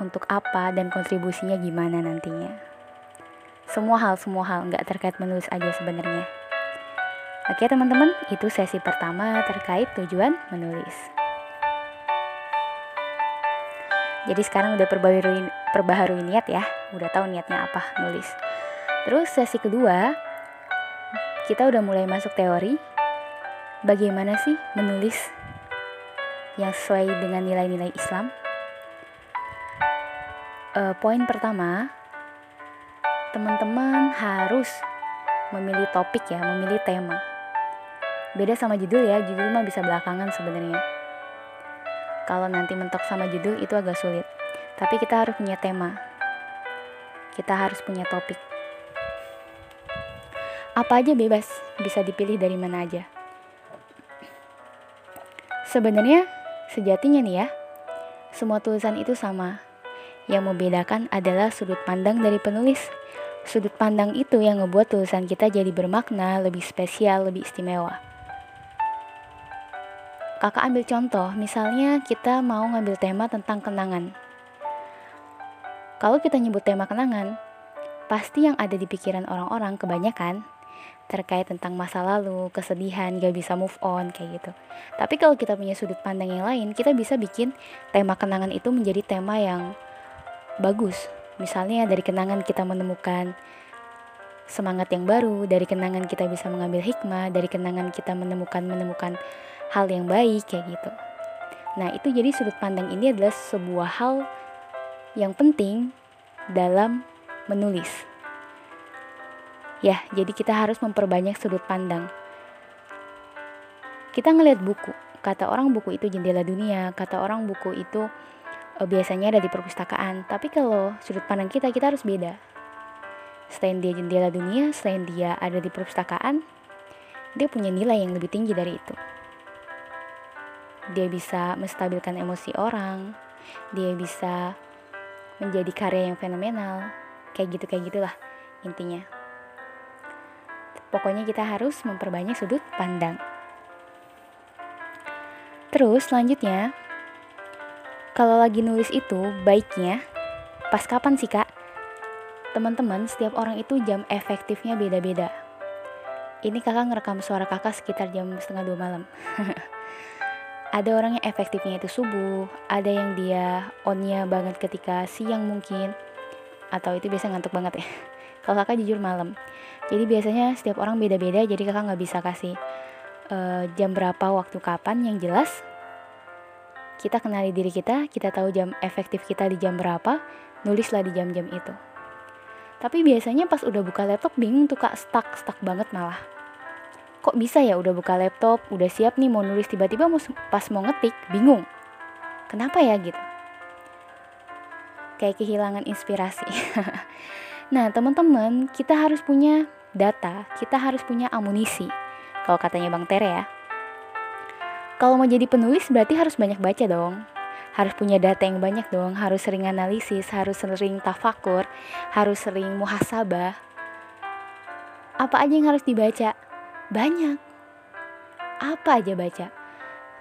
untuk apa, dan kontribusinya gimana nantinya. Semua hal, semua hal, nggak terkait menulis aja sebenarnya. Oke teman-teman, itu sesi pertama terkait tujuan menulis. Jadi sekarang udah perbaharui, perbaharui niat ya, udah tahu niatnya apa nulis. Terus sesi kedua, kita udah mulai masuk teori, bagaimana sih menulis yang sesuai dengan nilai-nilai Islam. Uh, poin pertama, teman-teman harus memilih topik ya, memilih tema. Beda sama judul ya, judul mah bisa belakangan sebenarnya. Kalau nanti mentok sama judul itu agak sulit. Tapi kita harus punya tema. Kita harus punya topik. Apa aja bebas, bisa dipilih dari mana aja. Sebenarnya Sejatinya nih ya, semua tulisan itu sama. Yang membedakan adalah sudut pandang dari penulis. Sudut pandang itu yang ngebuat tulisan kita jadi bermakna, lebih spesial, lebih istimewa. Kakak ambil contoh, misalnya kita mau ngambil tema tentang kenangan. Kalau kita nyebut tema kenangan, pasti yang ada di pikiran orang-orang kebanyakan terkait tentang masa lalu, kesedihan, gak bisa move on kayak gitu. Tapi kalau kita punya sudut pandang yang lain, kita bisa bikin tema kenangan itu menjadi tema yang bagus. Misalnya dari kenangan kita menemukan semangat yang baru, dari kenangan kita bisa mengambil hikmah, dari kenangan kita menemukan menemukan hal yang baik kayak gitu. Nah, itu jadi sudut pandang ini adalah sebuah hal yang penting dalam menulis. Ya, jadi kita harus memperbanyak sudut pandang. Kita ngelihat buku, kata orang buku itu jendela dunia, kata orang buku itu e, biasanya ada di perpustakaan. Tapi kalau sudut pandang kita, kita harus beda. Selain dia jendela dunia, selain dia ada di perpustakaan, dia punya nilai yang lebih tinggi dari itu. Dia bisa menstabilkan emosi orang, dia bisa menjadi karya yang fenomenal, kayak gitu kayak gitulah intinya. Pokoknya kita harus memperbanyak sudut pandang. Terus selanjutnya, kalau lagi nulis itu baiknya pas kapan sih kak? Teman-teman, setiap orang itu jam efektifnya beda-beda. Ini kakak ngerekam suara kakak sekitar jam setengah dua malam. ada orang yang efektifnya itu subuh, ada yang dia onnya banget ketika siang mungkin, atau itu biasa ngantuk banget ya. Kalau kakak jujur malam. Jadi biasanya setiap orang beda-beda, jadi kakak nggak bisa kasih uh, jam berapa, waktu kapan. Yang jelas kita kenali diri kita, kita tahu jam efektif kita di jam berapa, nulislah di jam-jam itu. Tapi biasanya pas udah buka laptop bingung tuh kak stuck, stuck banget malah. Kok bisa ya udah buka laptop, udah siap nih mau nulis tiba-tiba pas mau ngetik bingung. Kenapa ya gitu? Kayak kehilangan inspirasi. nah teman-teman kita harus punya data, kita harus punya amunisi. Kalau katanya Bang Tere ya. Kalau mau jadi penulis berarti harus banyak baca dong. Harus punya data yang banyak dong, harus sering analisis, harus sering tafakur, harus sering muhasabah. Apa aja yang harus dibaca? Banyak. Apa aja baca?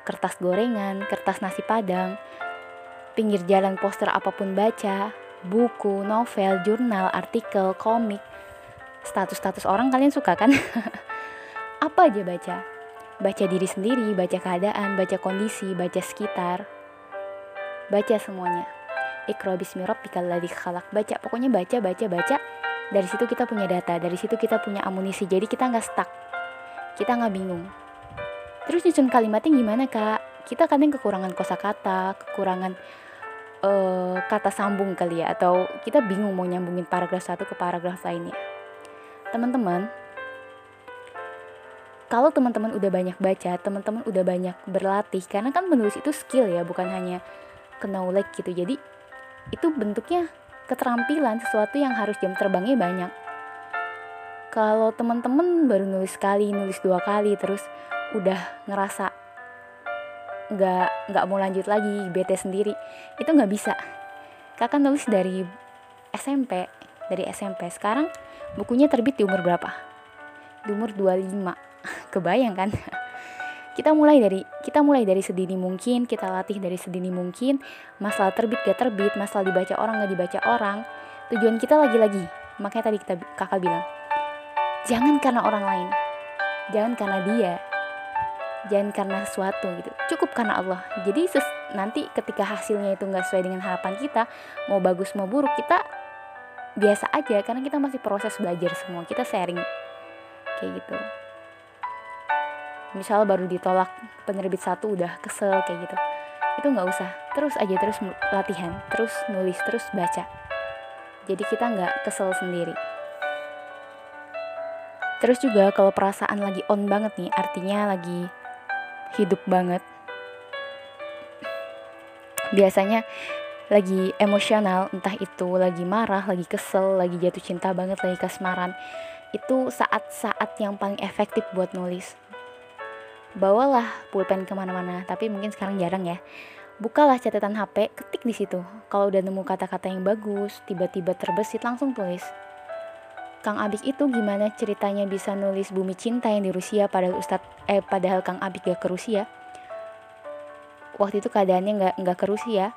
kertas gorengan, kertas nasi padang, pinggir jalan poster apa pun baca, buku, novel, jurnal, artikel, komik, status-status orang kalian suka kan? Apa aja baca? Baca diri sendiri, baca keadaan, baca kondisi, baca sekitar. Baca semuanya. Ikro bismi ladzi. Baca, pokoknya baca, baca, baca. Dari situ kita punya data, dari situ kita punya amunisi. Jadi kita nggak stuck. Kita nggak bingung. Terus nyusun kalimatnya gimana, Kak? Kita kadang kekurangan kosakata, kekurangan uh, kata sambung kali ya atau kita bingung mau nyambungin paragraf satu ke paragraf lainnya. Teman-teman, kalau teman-teman udah banyak baca, teman-teman udah banyak berlatih karena kan menulis itu skill ya, bukan hanya knowledge gitu. Jadi itu bentuknya keterampilan sesuatu yang harus jam terbangnya banyak. Kalau teman-teman baru nulis sekali, nulis dua kali terus udah ngerasa nggak nggak mau lanjut lagi bete sendiri itu nggak bisa. Kakak nulis dari SMP dari SMP sekarang bukunya terbit di umur berapa? Di umur 25 kebayang kan? Kita mulai dari kita mulai dari sedini mungkin kita latih dari sedini mungkin. Masalah terbit gak terbit masalah dibaca orang gak dibaca orang. Tujuan kita lagi-lagi. Makanya tadi kita kakak bilang jangan karena orang lain. Jangan karena dia. Jangan karena sesuatu gitu. Cukup karena Allah. Jadi nanti ketika hasilnya itu nggak sesuai dengan harapan kita mau bagus mau buruk kita biasa aja karena kita masih proses belajar semua. Kita sharing. Kayak gitu. Misal baru ditolak penerbit satu udah kesel kayak gitu. Itu nggak usah. Terus aja terus latihan. Terus nulis terus baca. Jadi kita nggak kesel sendiri Terus juga kalau perasaan lagi on banget nih, artinya lagi hidup banget. Biasanya lagi emosional entah itu lagi marah lagi kesel lagi jatuh cinta banget lagi kasmaran. Itu saat-saat yang paling efektif buat nulis. Bawalah pulpen ke mana-mana tapi mungkin sekarang jarang ya. Bukalah catatan HP ketik di situ. Kalau udah nemu kata-kata yang bagus tiba-tiba terbesit langsung tulis Kang Abik itu gimana ceritanya bisa nulis Bumi Cinta yang di Rusia padahal Ustad eh padahal Kang Abik gak ke Rusia? Waktu itu keadaannya nggak nggak ke Rusia.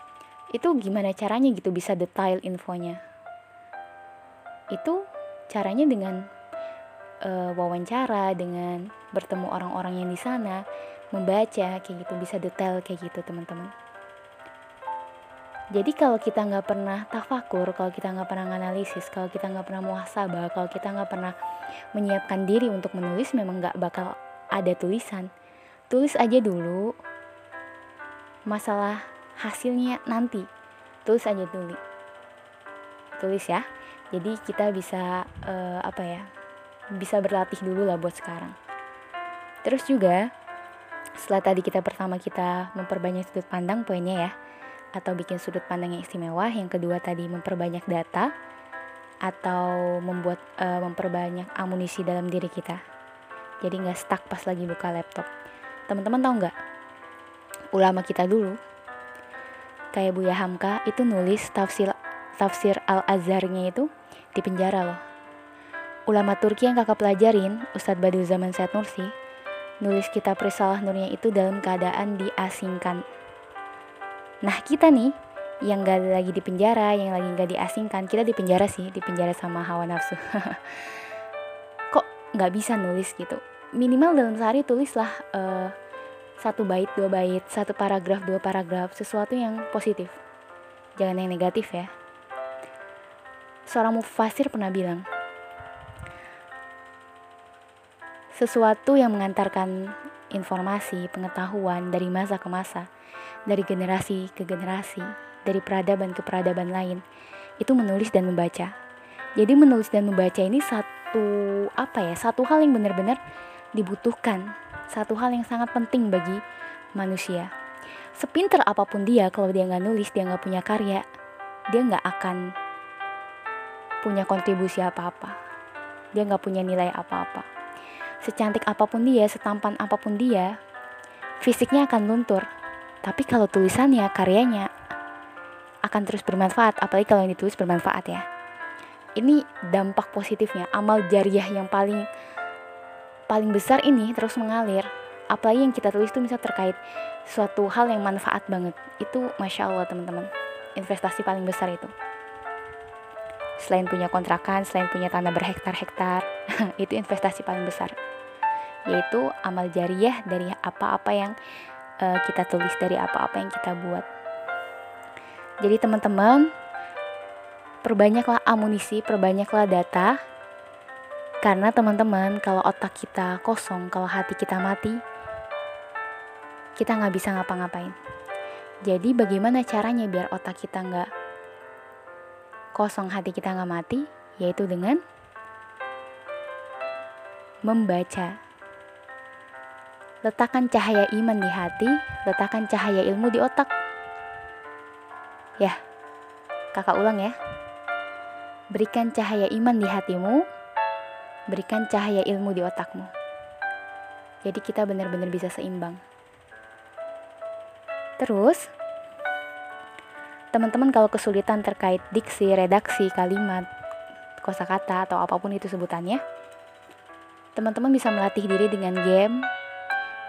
Itu gimana caranya gitu bisa detail infonya? Itu caranya dengan uh, wawancara dengan bertemu orang-orang yang di sana membaca kayak gitu bisa detail kayak gitu teman-teman jadi kalau kita nggak pernah tafakur, kalau kita nggak pernah analisis, kalau kita nggak pernah muhasabah, kalau kita nggak pernah menyiapkan diri untuk menulis, memang nggak bakal ada tulisan. Tulis aja dulu, masalah hasilnya nanti. Tulis aja dulu. Tulis ya. Jadi kita bisa uh, apa ya? Bisa berlatih dulu lah buat sekarang. Terus juga setelah tadi kita pertama kita memperbanyak sudut pandang poinnya ya atau bikin sudut pandang yang istimewa. Yang kedua tadi memperbanyak data atau membuat uh, memperbanyak amunisi dalam diri kita. Jadi nggak stuck pas lagi buka laptop. Teman-teman tahu nggak? Ulama kita dulu kayak Buya Hamka itu nulis tafsir tafsir Al Azharnya itu di penjara loh. Ulama Turki yang kakak pelajarin, Ustadz Badu Zaman Said Nursi, nulis kitab Risalah Nurnya itu dalam keadaan diasingkan Nah kita nih yang gak lagi di penjara, yang lagi gak diasingkan, kita di penjara sih, di penjara sama hawa nafsu. Kok gak bisa nulis gitu? Minimal dalam sehari tulislah uh, satu bait, dua bait, satu paragraf, dua paragraf, sesuatu yang positif. Jangan yang negatif ya. Seorang mufasir pernah bilang, sesuatu yang mengantarkan informasi, pengetahuan dari masa ke masa dari generasi ke generasi, dari peradaban ke peradaban lain, itu menulis dan membaca. Jadi menulis dan membaca ini satu apa ya, satu hal yang benar-benar dibutuhkan, satu hal yang sangat penting bagi manusia. Sepinter apa pun dia, kalau dia nggak nulis, dia nggak punya karya, dia nggak akan punya kontribusi apa-apa. Dia nggak punya nilai apa-apa. Secantik apa pun dia, setampan apa pun dia, fisiknya akan luntur, tapi kalau tulisannya, karyanya akan terus bermanfaat, apalagi kalau yang ditulis bermanfaat ya. Ini dampak positifnya, amal jariah yang paling paling besar ini terus mengalir. apalagi yang kita tulis itu bisa terkait suatu hal yang manfaat banget. Itu masya Allah teman-teman. Investasi paling besar itu. Selain punya kontrakan selain punya tanah berhektar-hektar itu investasi paling besar. Yaitu amal jariah dari apa-apa yang uh, kita tulis dari apa-apa yang kita buat jadi teman-teman perbanyaklah amunisi perbanyaklah data karena teman-teman, kalau otak kita kosong, kalau hati kita mati, kita nggak bisa ngapa-ngapain. Jadi bagaimana caranya biar otak kita nggak kosong, hati kita nggak mati? Yaitu dengan membaca. Letakkan cahaya iman di hati, letakkan cahaya ilmu di otak. Ya, kakak ulang ya. Berikan cahaya iman di hatimu, berikan cahaya ilmu di otakmu. Jadi kita benar-benar bisa seimbang. Terus, teman-teman kalau kesulitan terkait diksi, redaksi, kalimat, kosakata atau apa pun itu sebutannya, teman-teman bisa melatih diri dengan game,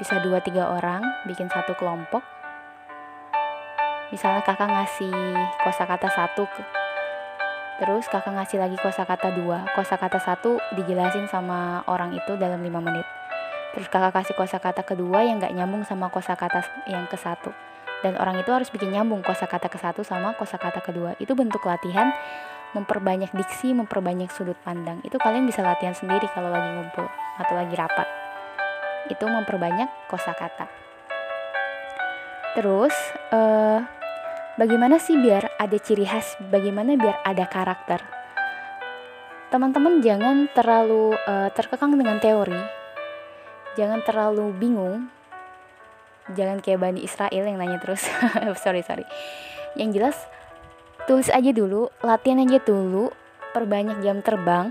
bisa 2-3 orang, bikin satu kelompok. Misalnya kakak ngasih kosakata satu Terus kakak ngasih lagi kosakata dua, kosakata satu dijelasin sama orang itu dalam lima menit. Terus kakak kasih kosakata kedua yang gak nyambung sama kosakata yang ke satu. Dan orang itu harus bikin nyambung kosakata ke satu sama kosakata kedua. Itu bentuk latihan memperbanyak diksi, memperbanyak sudut pandang. Itu kalian bisa latihan sendiri kalau lagi ngumpul atau lagi rapat. Itu memperbanyak kosakata. Terus, uh, Bagaimana sih biar ada ciri khas? Bagaimana biar ada karakter? Teman-teman jangan terlalu uh, terkekang dengan teori. Jangan terlalu bingung. Jangan kayak Bani Israel yang nanya terus. sorry, sorry. Yang jelas tulis aja dulu, latihan aja dulu, perbanyak jam terbang.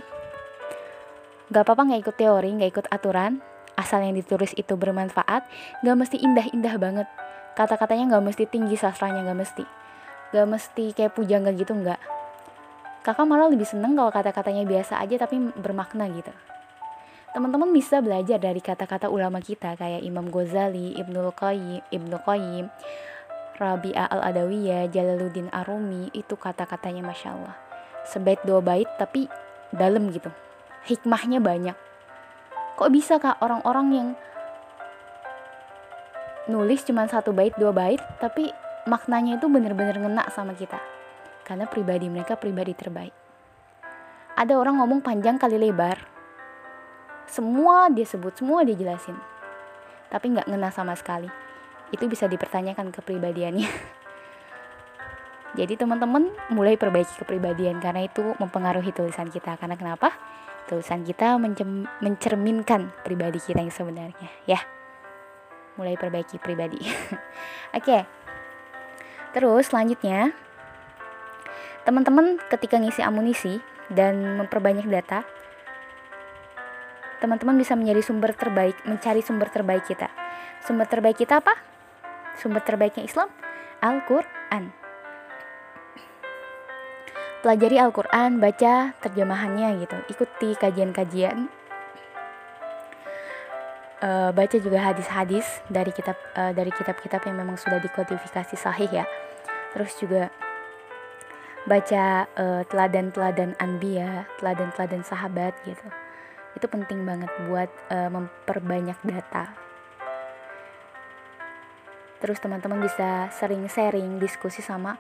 Gak apa-apa gak ikut teori, gak ikut aturan, asal yang ditulis itu bermanfaat, gak mesti indah-indah banget. Kata-katanya nggak mesti tinggi sastranya nggak mesti. Nggak mesti kayak pujangga gitu nggak. Kakak malah lebih seneng kalau kata-katanya biasa aja tapi bermakna gitu. Teman-teman bisa belajar dari kata-kata ulama kita kayak Imam Ghazali, Ibnu Qayyim, Ibnu Qayyim, Rabi'ah al-Adawiyah, Jalaluddin Arumi itu kata-katanya masya Allah. Sebait dua bait tapi dalam gitu. Hikmahnya banyak kok bisa kak? Orang-orang yang nulis cuma satu bait dua bait tapi maknanya itu bener-bener ngena sama kita. Karena pribadi mereka pribadi terbaik. Ada orang ngomong panjang kali lebar. Semua dia sebut semua dia jelasin. Tapi nggak ngena sama sekali. Itu bisa dipertanyakan kepribadiannya. Jadi teman-teman mulai perbaiki kepribadian. Karena itu mempengaruhi tulisan kita. Karena kenapa tulisan kita mencerminkan pribadi kita yang sebenarnya ya mulai perbaiki pribadi. Oke. Okay. Terus selanjutnya teman-teman ketika ngisi amunisi dan memperbanyak data, teman-teman bisa mencari sumber terbaik, mencari sumber terbaik kita. Sumber terbaik kita apa? Sumber terbaiknya Islam Al-Qur'an. Pelajari Al-Qur'an, baca terjemahannya gitu. Ikuti kajian-kajian. Uh, baca juga hadis-hadis dari kitab uh, dari kitab-kitab yang memang sudah dikodifikasi sahih ya. Terus juga baca uh, teladan-teladan anbiya teladan-teladan sahabat gitu. Itu penting banget buat uh, memperbanyak data. Terus teman-teman bisa sering sharing diskusi sama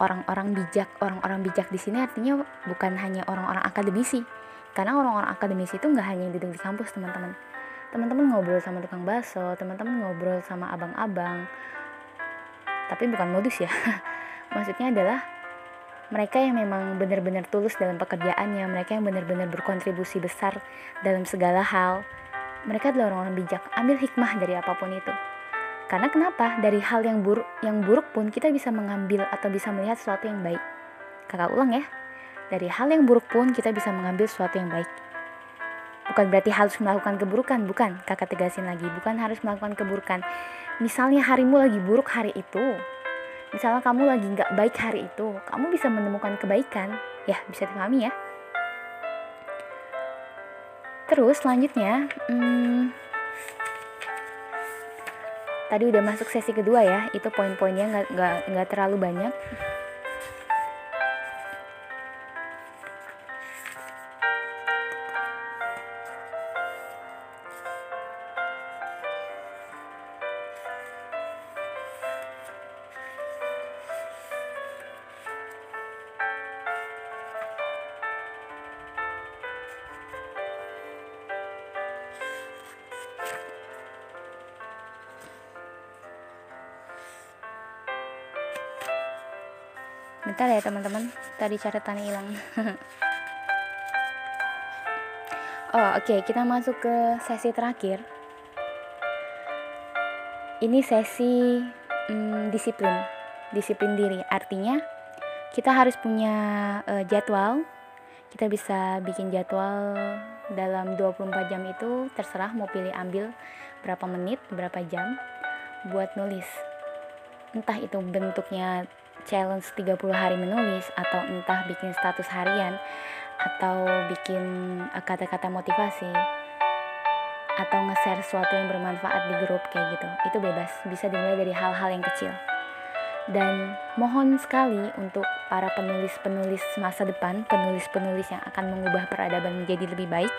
orang-orang bijak orang-orang bijak di sini artinya bukan hanya orang-orang akademisi. Karena orang-orang akademisi itu nggak hanya yang duduk di kampus teman-teman. Teman-teman ngobrol sama tukang bakso teman-teman ngobrol sama abang-abang. Tapi bukan modus ya. Maksudnya adalah mereka yang memang benar-benar tulus dalam pekerjaannya mereka yang benar-benar berkontribusi besar dalam segala hal. Mereka adalah orang-orang bijak ambil hikmah dari apa pun itu karena kenapa dari hal yang buruk yang buruk pun kita bisa mengambil atau bisa melihat sesuatu yang baik kakak ulang ya dari hal yang buruk pun kita bisa mengambil sesuatu yang baik Bukan berarti harus melakukan keburukan, bukan. Kakak tegasin lagi, bukan harus melakukan keburukan. Misalnya harimu lagi buruk hari itu, misalnya kamu lagi nggak baik hari itu, kamu bisa menemukan kebaikan. Ya, bisa dipahami ya. Terus selanjutnya, hmm, tadi udah masuk sesi kedua ya. Itu poin-poinnya nggak nggak terlalu banyak ya teman-teman. Tadi catatannya hilang. Oh oke okay. kita masuk ke sesi terakhir. Ini sesi hmm, disiplin. Disiplin diri. Artinya kita harus punya uh, jadwal. Kita bisa bikin jadwal dalam 24 jam itu. Terserah mau pilih ambil berapa menit berapa jam buat nulis. Entah itu bentuknya challenge 30 hari menulis atau entah bikin status harian atau bikin eh, kata-kata motivasi atau nge-share sesuatu yang bermanfaat di grup kayak gitu itu bebas bisa dimulai dari hal-hal yang kecil. Dan mohon sekali untuk para penulis-penulis masa depan penulis-penulis yang akan mengubah peradaban menjadi lebih baik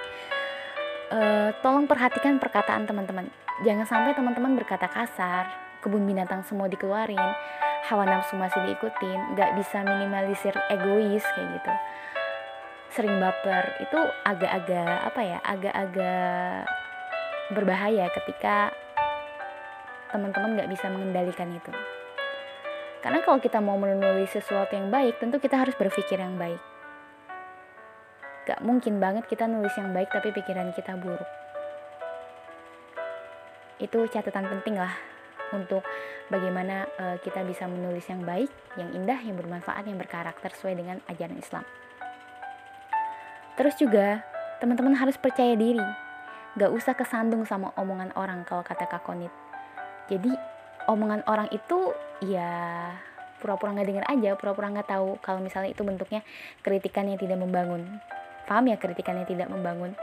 uh, tolong perhatikan perkataan teman-teman. Jangan sampai teman-teman berkata kasar kebun binatang semua dikeluarin hawa nafsu masih diikutin nggak bisa minimalisir egois kayak gitu. Sering baper itu agak-agak apa ya agak-agak berbahaya ketika teman-teman nggak bisa mengendalikan itu. Karena kalau kita mau menulis sesuatu yang baik tentu kita harus berpikir yang baik. Gak mungkin banget kita nulis yang baik tapi pikiran kita buruk. Itu catatan penting lah untuk bagaimana uh, kita bisa menulis yang baik, yang indah, yang bermanfaat, yang berkarakter sesuai dengan ajaran Islam. Terus juga teman-teman harus percaya diri, gak usah kesandung sama omongan orang kalau kata Kak Konit. Jadi omongan orang itu ya pura-pura nggak dengar aja, pura-pura nggak tahu kalau misalnya itu bentuknya kritikan yang tidak membangun. Paham ya kritikan yang tidak membangun?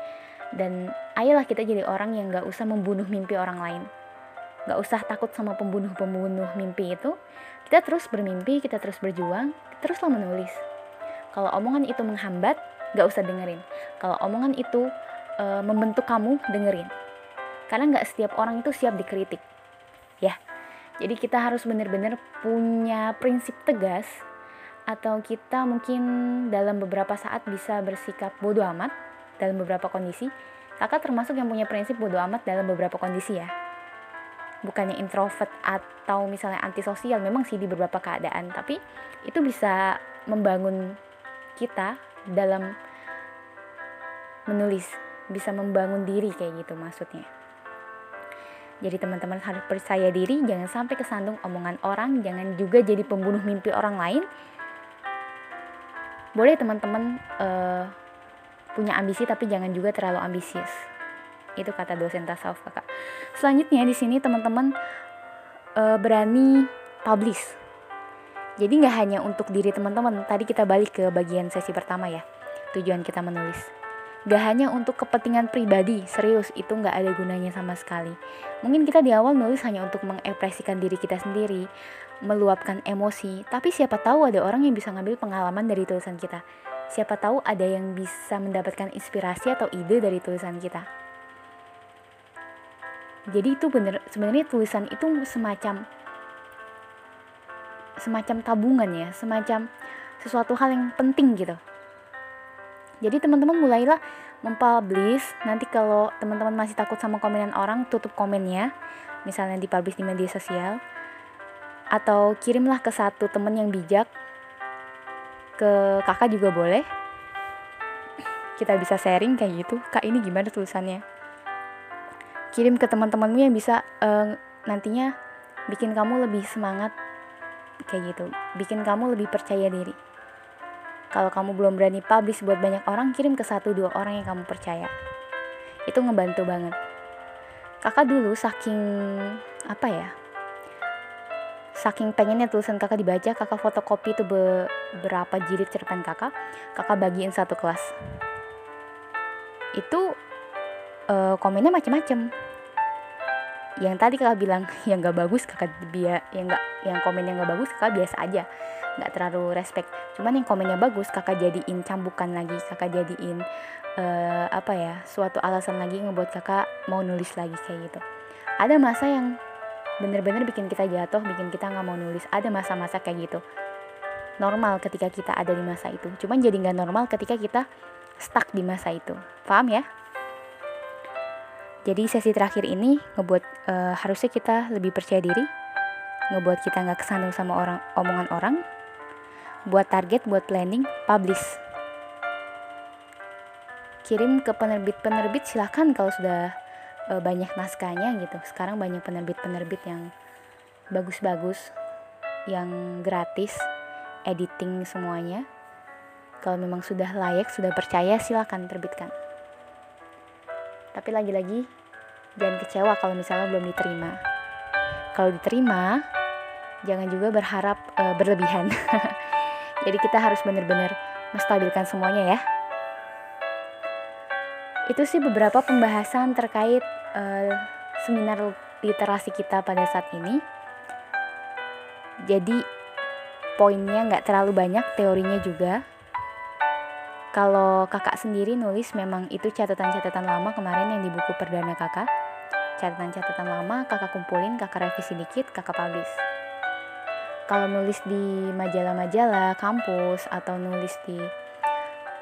Dan ayolah kita jadi orang yang gak usah membunuh mimpi orang lain Gak usah takut sama pembunuh-pembunuh mimpi itu. Kita terus bermimpi, kita terus berjuang, teruslah menulis. Kalau omongan itu menghambat, gak usah dengerin. Kalau omongan itu e, membentuk kamu, dengerin. Karena gak setiap orang itu siap dikritik. Ya, jadi kita harus benar-benar punya prinsip tegas atau kita mungkin dalam beberapa saat bisa bersikap bodoh amat dalam beberapa kondisi. Kakak termasuk yang punya prinsip bodoh amat dalam beberapa kondisi ya bukannya introvert atau misalnya antisosial memang sih di beberapa keadaan tapi itu bisa membangun kita dalam menulis bisa membangun diri kayak gitu maksudnya. Jadi teman-teman harus percaya diri jangan sampai kesandung omongan orang jangan juga jadi pembunuh mimpi orang lain. Boleh teman-teman uh, punya ambisi tapi jangan juga terlalu ambisius itu kata dosen tasawuf kakak selanjutnya di sini teman-teman e, berani publish jadi nggak hanya untuk diri teman-teman tadi kita balik ke bagian sesi pertama ya tujuan kita menulis Gak hanya untuk kepentingan pribadi, serius itu nggak ada gunanya sama sekali. Mungkin kita di awal nulis hanya untuk mengekspresikan diri kita sendiri, meluapkan emosi, tapi siapa tahu ada orang yang bisa ngambil pengalaman dari tulisan kita. Siapa tahu ada yang bisa mendapatkan inspirasi atau ide dari tulisan kita jadi itu bener sebenarnya tulisan itu semacam semacam tabungan ya semacam sesuatu hal yang penting gitu. Jadi teman-teman mulailah mempublish nanti kalau teman-teman masih takut sama komenan orang tutup komennya misalnya dipublish di media sosial atau kirimlah ke satu teman yang bijak ke kakak juga boleh. Kita bisa sharing kayak gitu. Kak ini gimana tulisannya kirim ke teman-temanmu yang bisa uh, nantinya bikin kamu lebih semangat kayak gitu. Bikin kamu lebih percaya diri. Kalau kamu belum berani publish buat banyak orang kirim ke satu dua orang yang kamu percaya. Itu ngebantu banget. Kakak dulu saking apa ya saking pengennya tulisan kakak dibaca kakak fotokopi itu beberapa jilid cerpen kakak kakak bagiin satu kelas. Itu uh, komennya macem-macem yang tadi kakak bilang yang gak bagus kakak dia yang gak yang komen yang gak bagus kakak biasa aja. Nggak terlalu respect. Cuman yang komennya bagus kakak jadiin cambukan lagi kakak jadiin uh, apa ya suatu alasan lagi ngebuat kakak mau nulis lagi kayak gitu. Ada masa yang bener-bener bikin kita jatuh bikin kita nggak mau nulis. Ada masa-masa kayak gitu. Normal ketika kita ada di masa itu. Cuman jadi nggak normal ketika kita stuck di masa itu. Paham ya jadi sesi terakhir ini ngebuat uh, harusnya kita lebih percaya diri ngebuat kita nggak kesandung sama orang omongan orang buat target buat planning publish. Kirim ke penerbit-penerbit silahkan kalau sudah e, banyak naskahnya gitu. Sekarang banyak penerbit-penerbit yang bagus-bagus yang gratis editing semuanya. Kalau memang sudah layak sudah percaya silahkan terbitkan. Tapi lagi-lagi jangan kecewa kalau misalnya belum diterima. Kalau diterima jangan juga berharap e, berlebihan. Jadi kita harus benar-benar menstabilkan semuanya ya. Itu sih beberapa pembahasan terkait uh, seminar literasi kita pada saat ini. Jadi poinnya nggak terlalu banyak teorinya juga. Kalau kakak sendiri nulis memang itu catatan-catatan lama kemarin yang di buku perdana kakak catatan-catatan lama kakak kumpulin kakak revisi dikit kakak publish. Kalau nulis di majalah-majalah kampus atau nulis di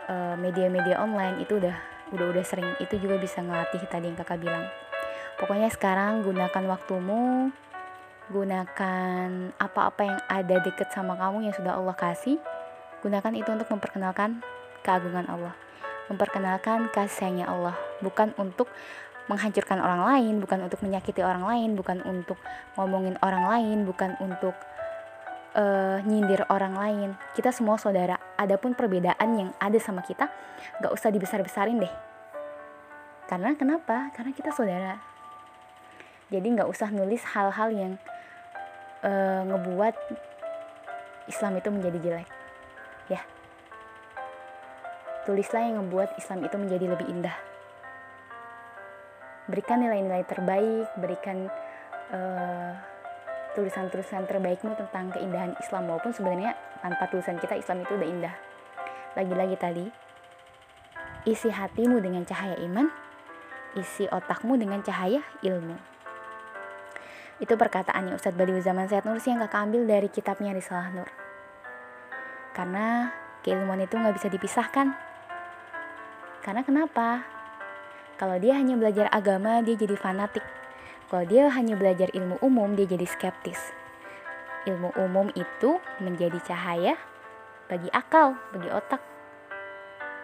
eh, media-media uh, online itu udah udah-udah sering. Itu juga bisa ngelatih tadi yang kakak bilang. Pokoknya sekarang gunakan waktumu gunakan apa-apa yang ada deket sama kamu yang sudah Allah kasih. Gunakan itu untuk memperkenalkan keagungan Allah. Memperkenalkan kasihnya Allah. Bukan untuk menghancurkan orang lain bukan untuk menyakiti orang lain bukan untuk ngomongin orang lain bukan untuk uh, nyindir orang lain. Kita semua saudara. Adapun perbedaan yang ada sama kita, gak usah dibesar-besarin deh. Karena kenapa? Karena kita saudara. Jadi gak usah nulis hal-hal yang uh, ngebuat Islam itu menjadi jelek. Ya. Tulislah yang ngebuat Islam itu menjadi lebih indah. Berikan nilai-nilai terbaik, berikan uh, tulisan-tulisan terbaikmu tentang keindahan Islam walaupun sebenarnya tanpa tulisan kita Islam itu udah indah. Lagi-lagi tadi isi hatimu dengan cahaya iman isi otakmu dengan cahaya ilmu. Itu perkataannya Ustadz Badi Zaman Said Nursi yang kakak ambil dari kitabnya Risalah Nur. Karena keilmuan itu nggak bisa dipisahkan. Karena kenapa kalau dia hanya belajar agama dia jadi fanatik kalau dia hanya belajar ilmu umum, dia jadi skeptis. Ilmu umum itu menjadi cahaya bagi akal, bagi otak.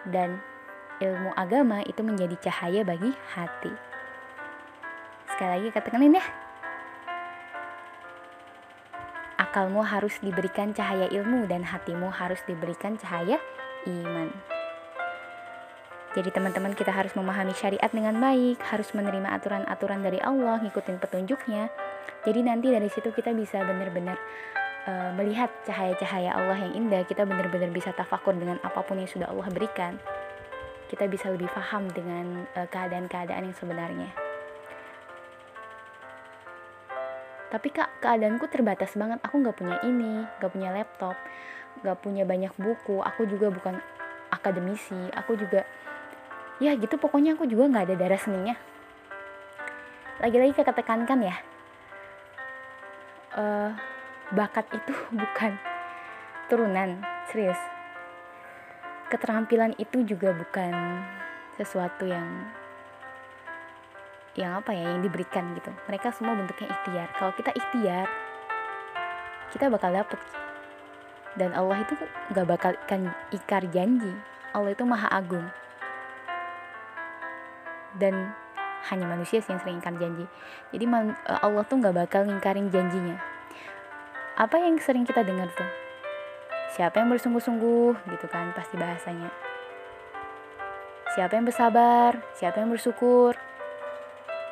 Dan ilmu agama itu menjadi cahaya bagi hati. Sekali lagi katakan ya. Akalmu harus diberikan cahaya ilmu dan hatimu harus diberikan cahaya iman. Jadi teman-teman kita harus memahami syariat dengan baik, harus menerima aturan-aturan dari Allah, ngikutin petunjuknya. Jadi nanti dari situ kita bisa benar-benar uh, melihat cahaya-cahaya Allah yang indah, kita benar-benar bisa tafakur dengan apa pun yang sudah Allah berikan. Kita bisa lebih paham dengan uh, keadaan-keadaan yang sebenarnya. Tapi kak, keadaanku terbatas banget. Aku nggak punya ini, nggak punya laptop, nggak punya banyak buku. Aku juga bukan akademisi. Aku juga ya gitu pokoknya aku juga nggak ada darah seninya. Lagi-lagi kita tekankan ya. Uh, bakat itu bukan turunan serius. Keterampilan itu juga bukan sesuatu yang yang apa ya yang diberikan gitu. Mereka semua bentuknya ikhtiar. Kalau kita ikhtiar kita bakal dapet. Dan Allah itu nggak bakal kan ikar janji. Allah itu maha agung dan hanya manusia sih yang sering ingkar janji. Jadi eh, Allah tuh nggak bakal ngingkarin janjinya. Apa yang sering kita dengar tuh? Siapa yang bersungguh-sungguh gitu kan pasti bahasanya. Siapa yang bersabar siapa yang bersyukur.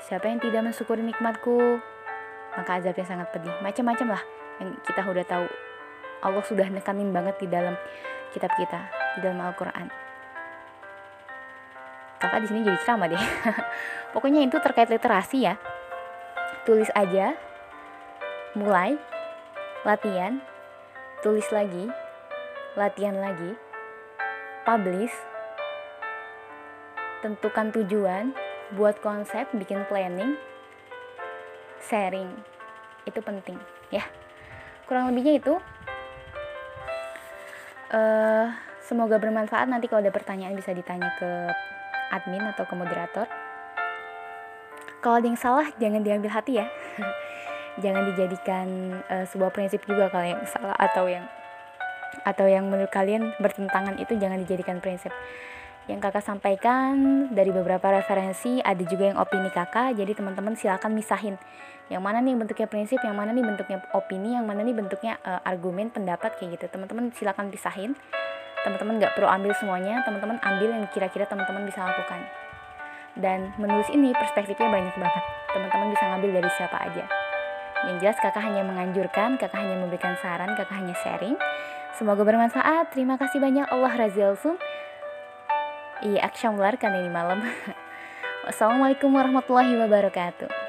Siapa yang tidak mensyukuri nikmatku maka azabnya sangat pedih. Macam-macam lah yang kita udah tahu. Allah sudah nekanin banget di dalam kitab kita di dalam Al-Quran kakak di sini jadi ceramah deh. Pokoknya itu terkait literasi ya. Tulis aja mulai latihan tulis lagi latihan lagi publish tentukan tujuan buat konsep bikin planning sharing. Itu penting ya. Kurang lebihnya itu uh, semoga bermanfaat. Nanti kalau ada pertanyaan bisa ditanya ke admin atau ke moderator. Kalau ada yang salah jangan diambil hati ya. Jangan dijadikan uh, sebuah prinsip juga kalau yang salah atau yang atau yang menurut kalian bertentangan itu jangan dijadikan prinsip. Yang kakak sampaikan dari beberapa referensi ada juga yang opini kakak jadi teman-teman silakan misahin. Yang mana nih bentuknya prinsip yang mana nih bentuknya opini yang mana nih bentuknya uh, argumen pendapat kayak gitu. Teman-teman silakan pisahin teman-teman nggak perlu ambil semuanya teman-teman ambil yang kira-kira teman-teman bisa lakukan. Dan menulis ini perspektifnya banyak banget. Teman-teman bisa ngambil dari siapa aja. Yang jelas kakak hanya menganjurkan kakak hanya memberikan saran kakak hanya sharing. Semoga bermanfaat. Terima kasih banyak. Allah razil sum iya action kan ini malam. Wassalamualaikum warahmatullahi wabarakatuh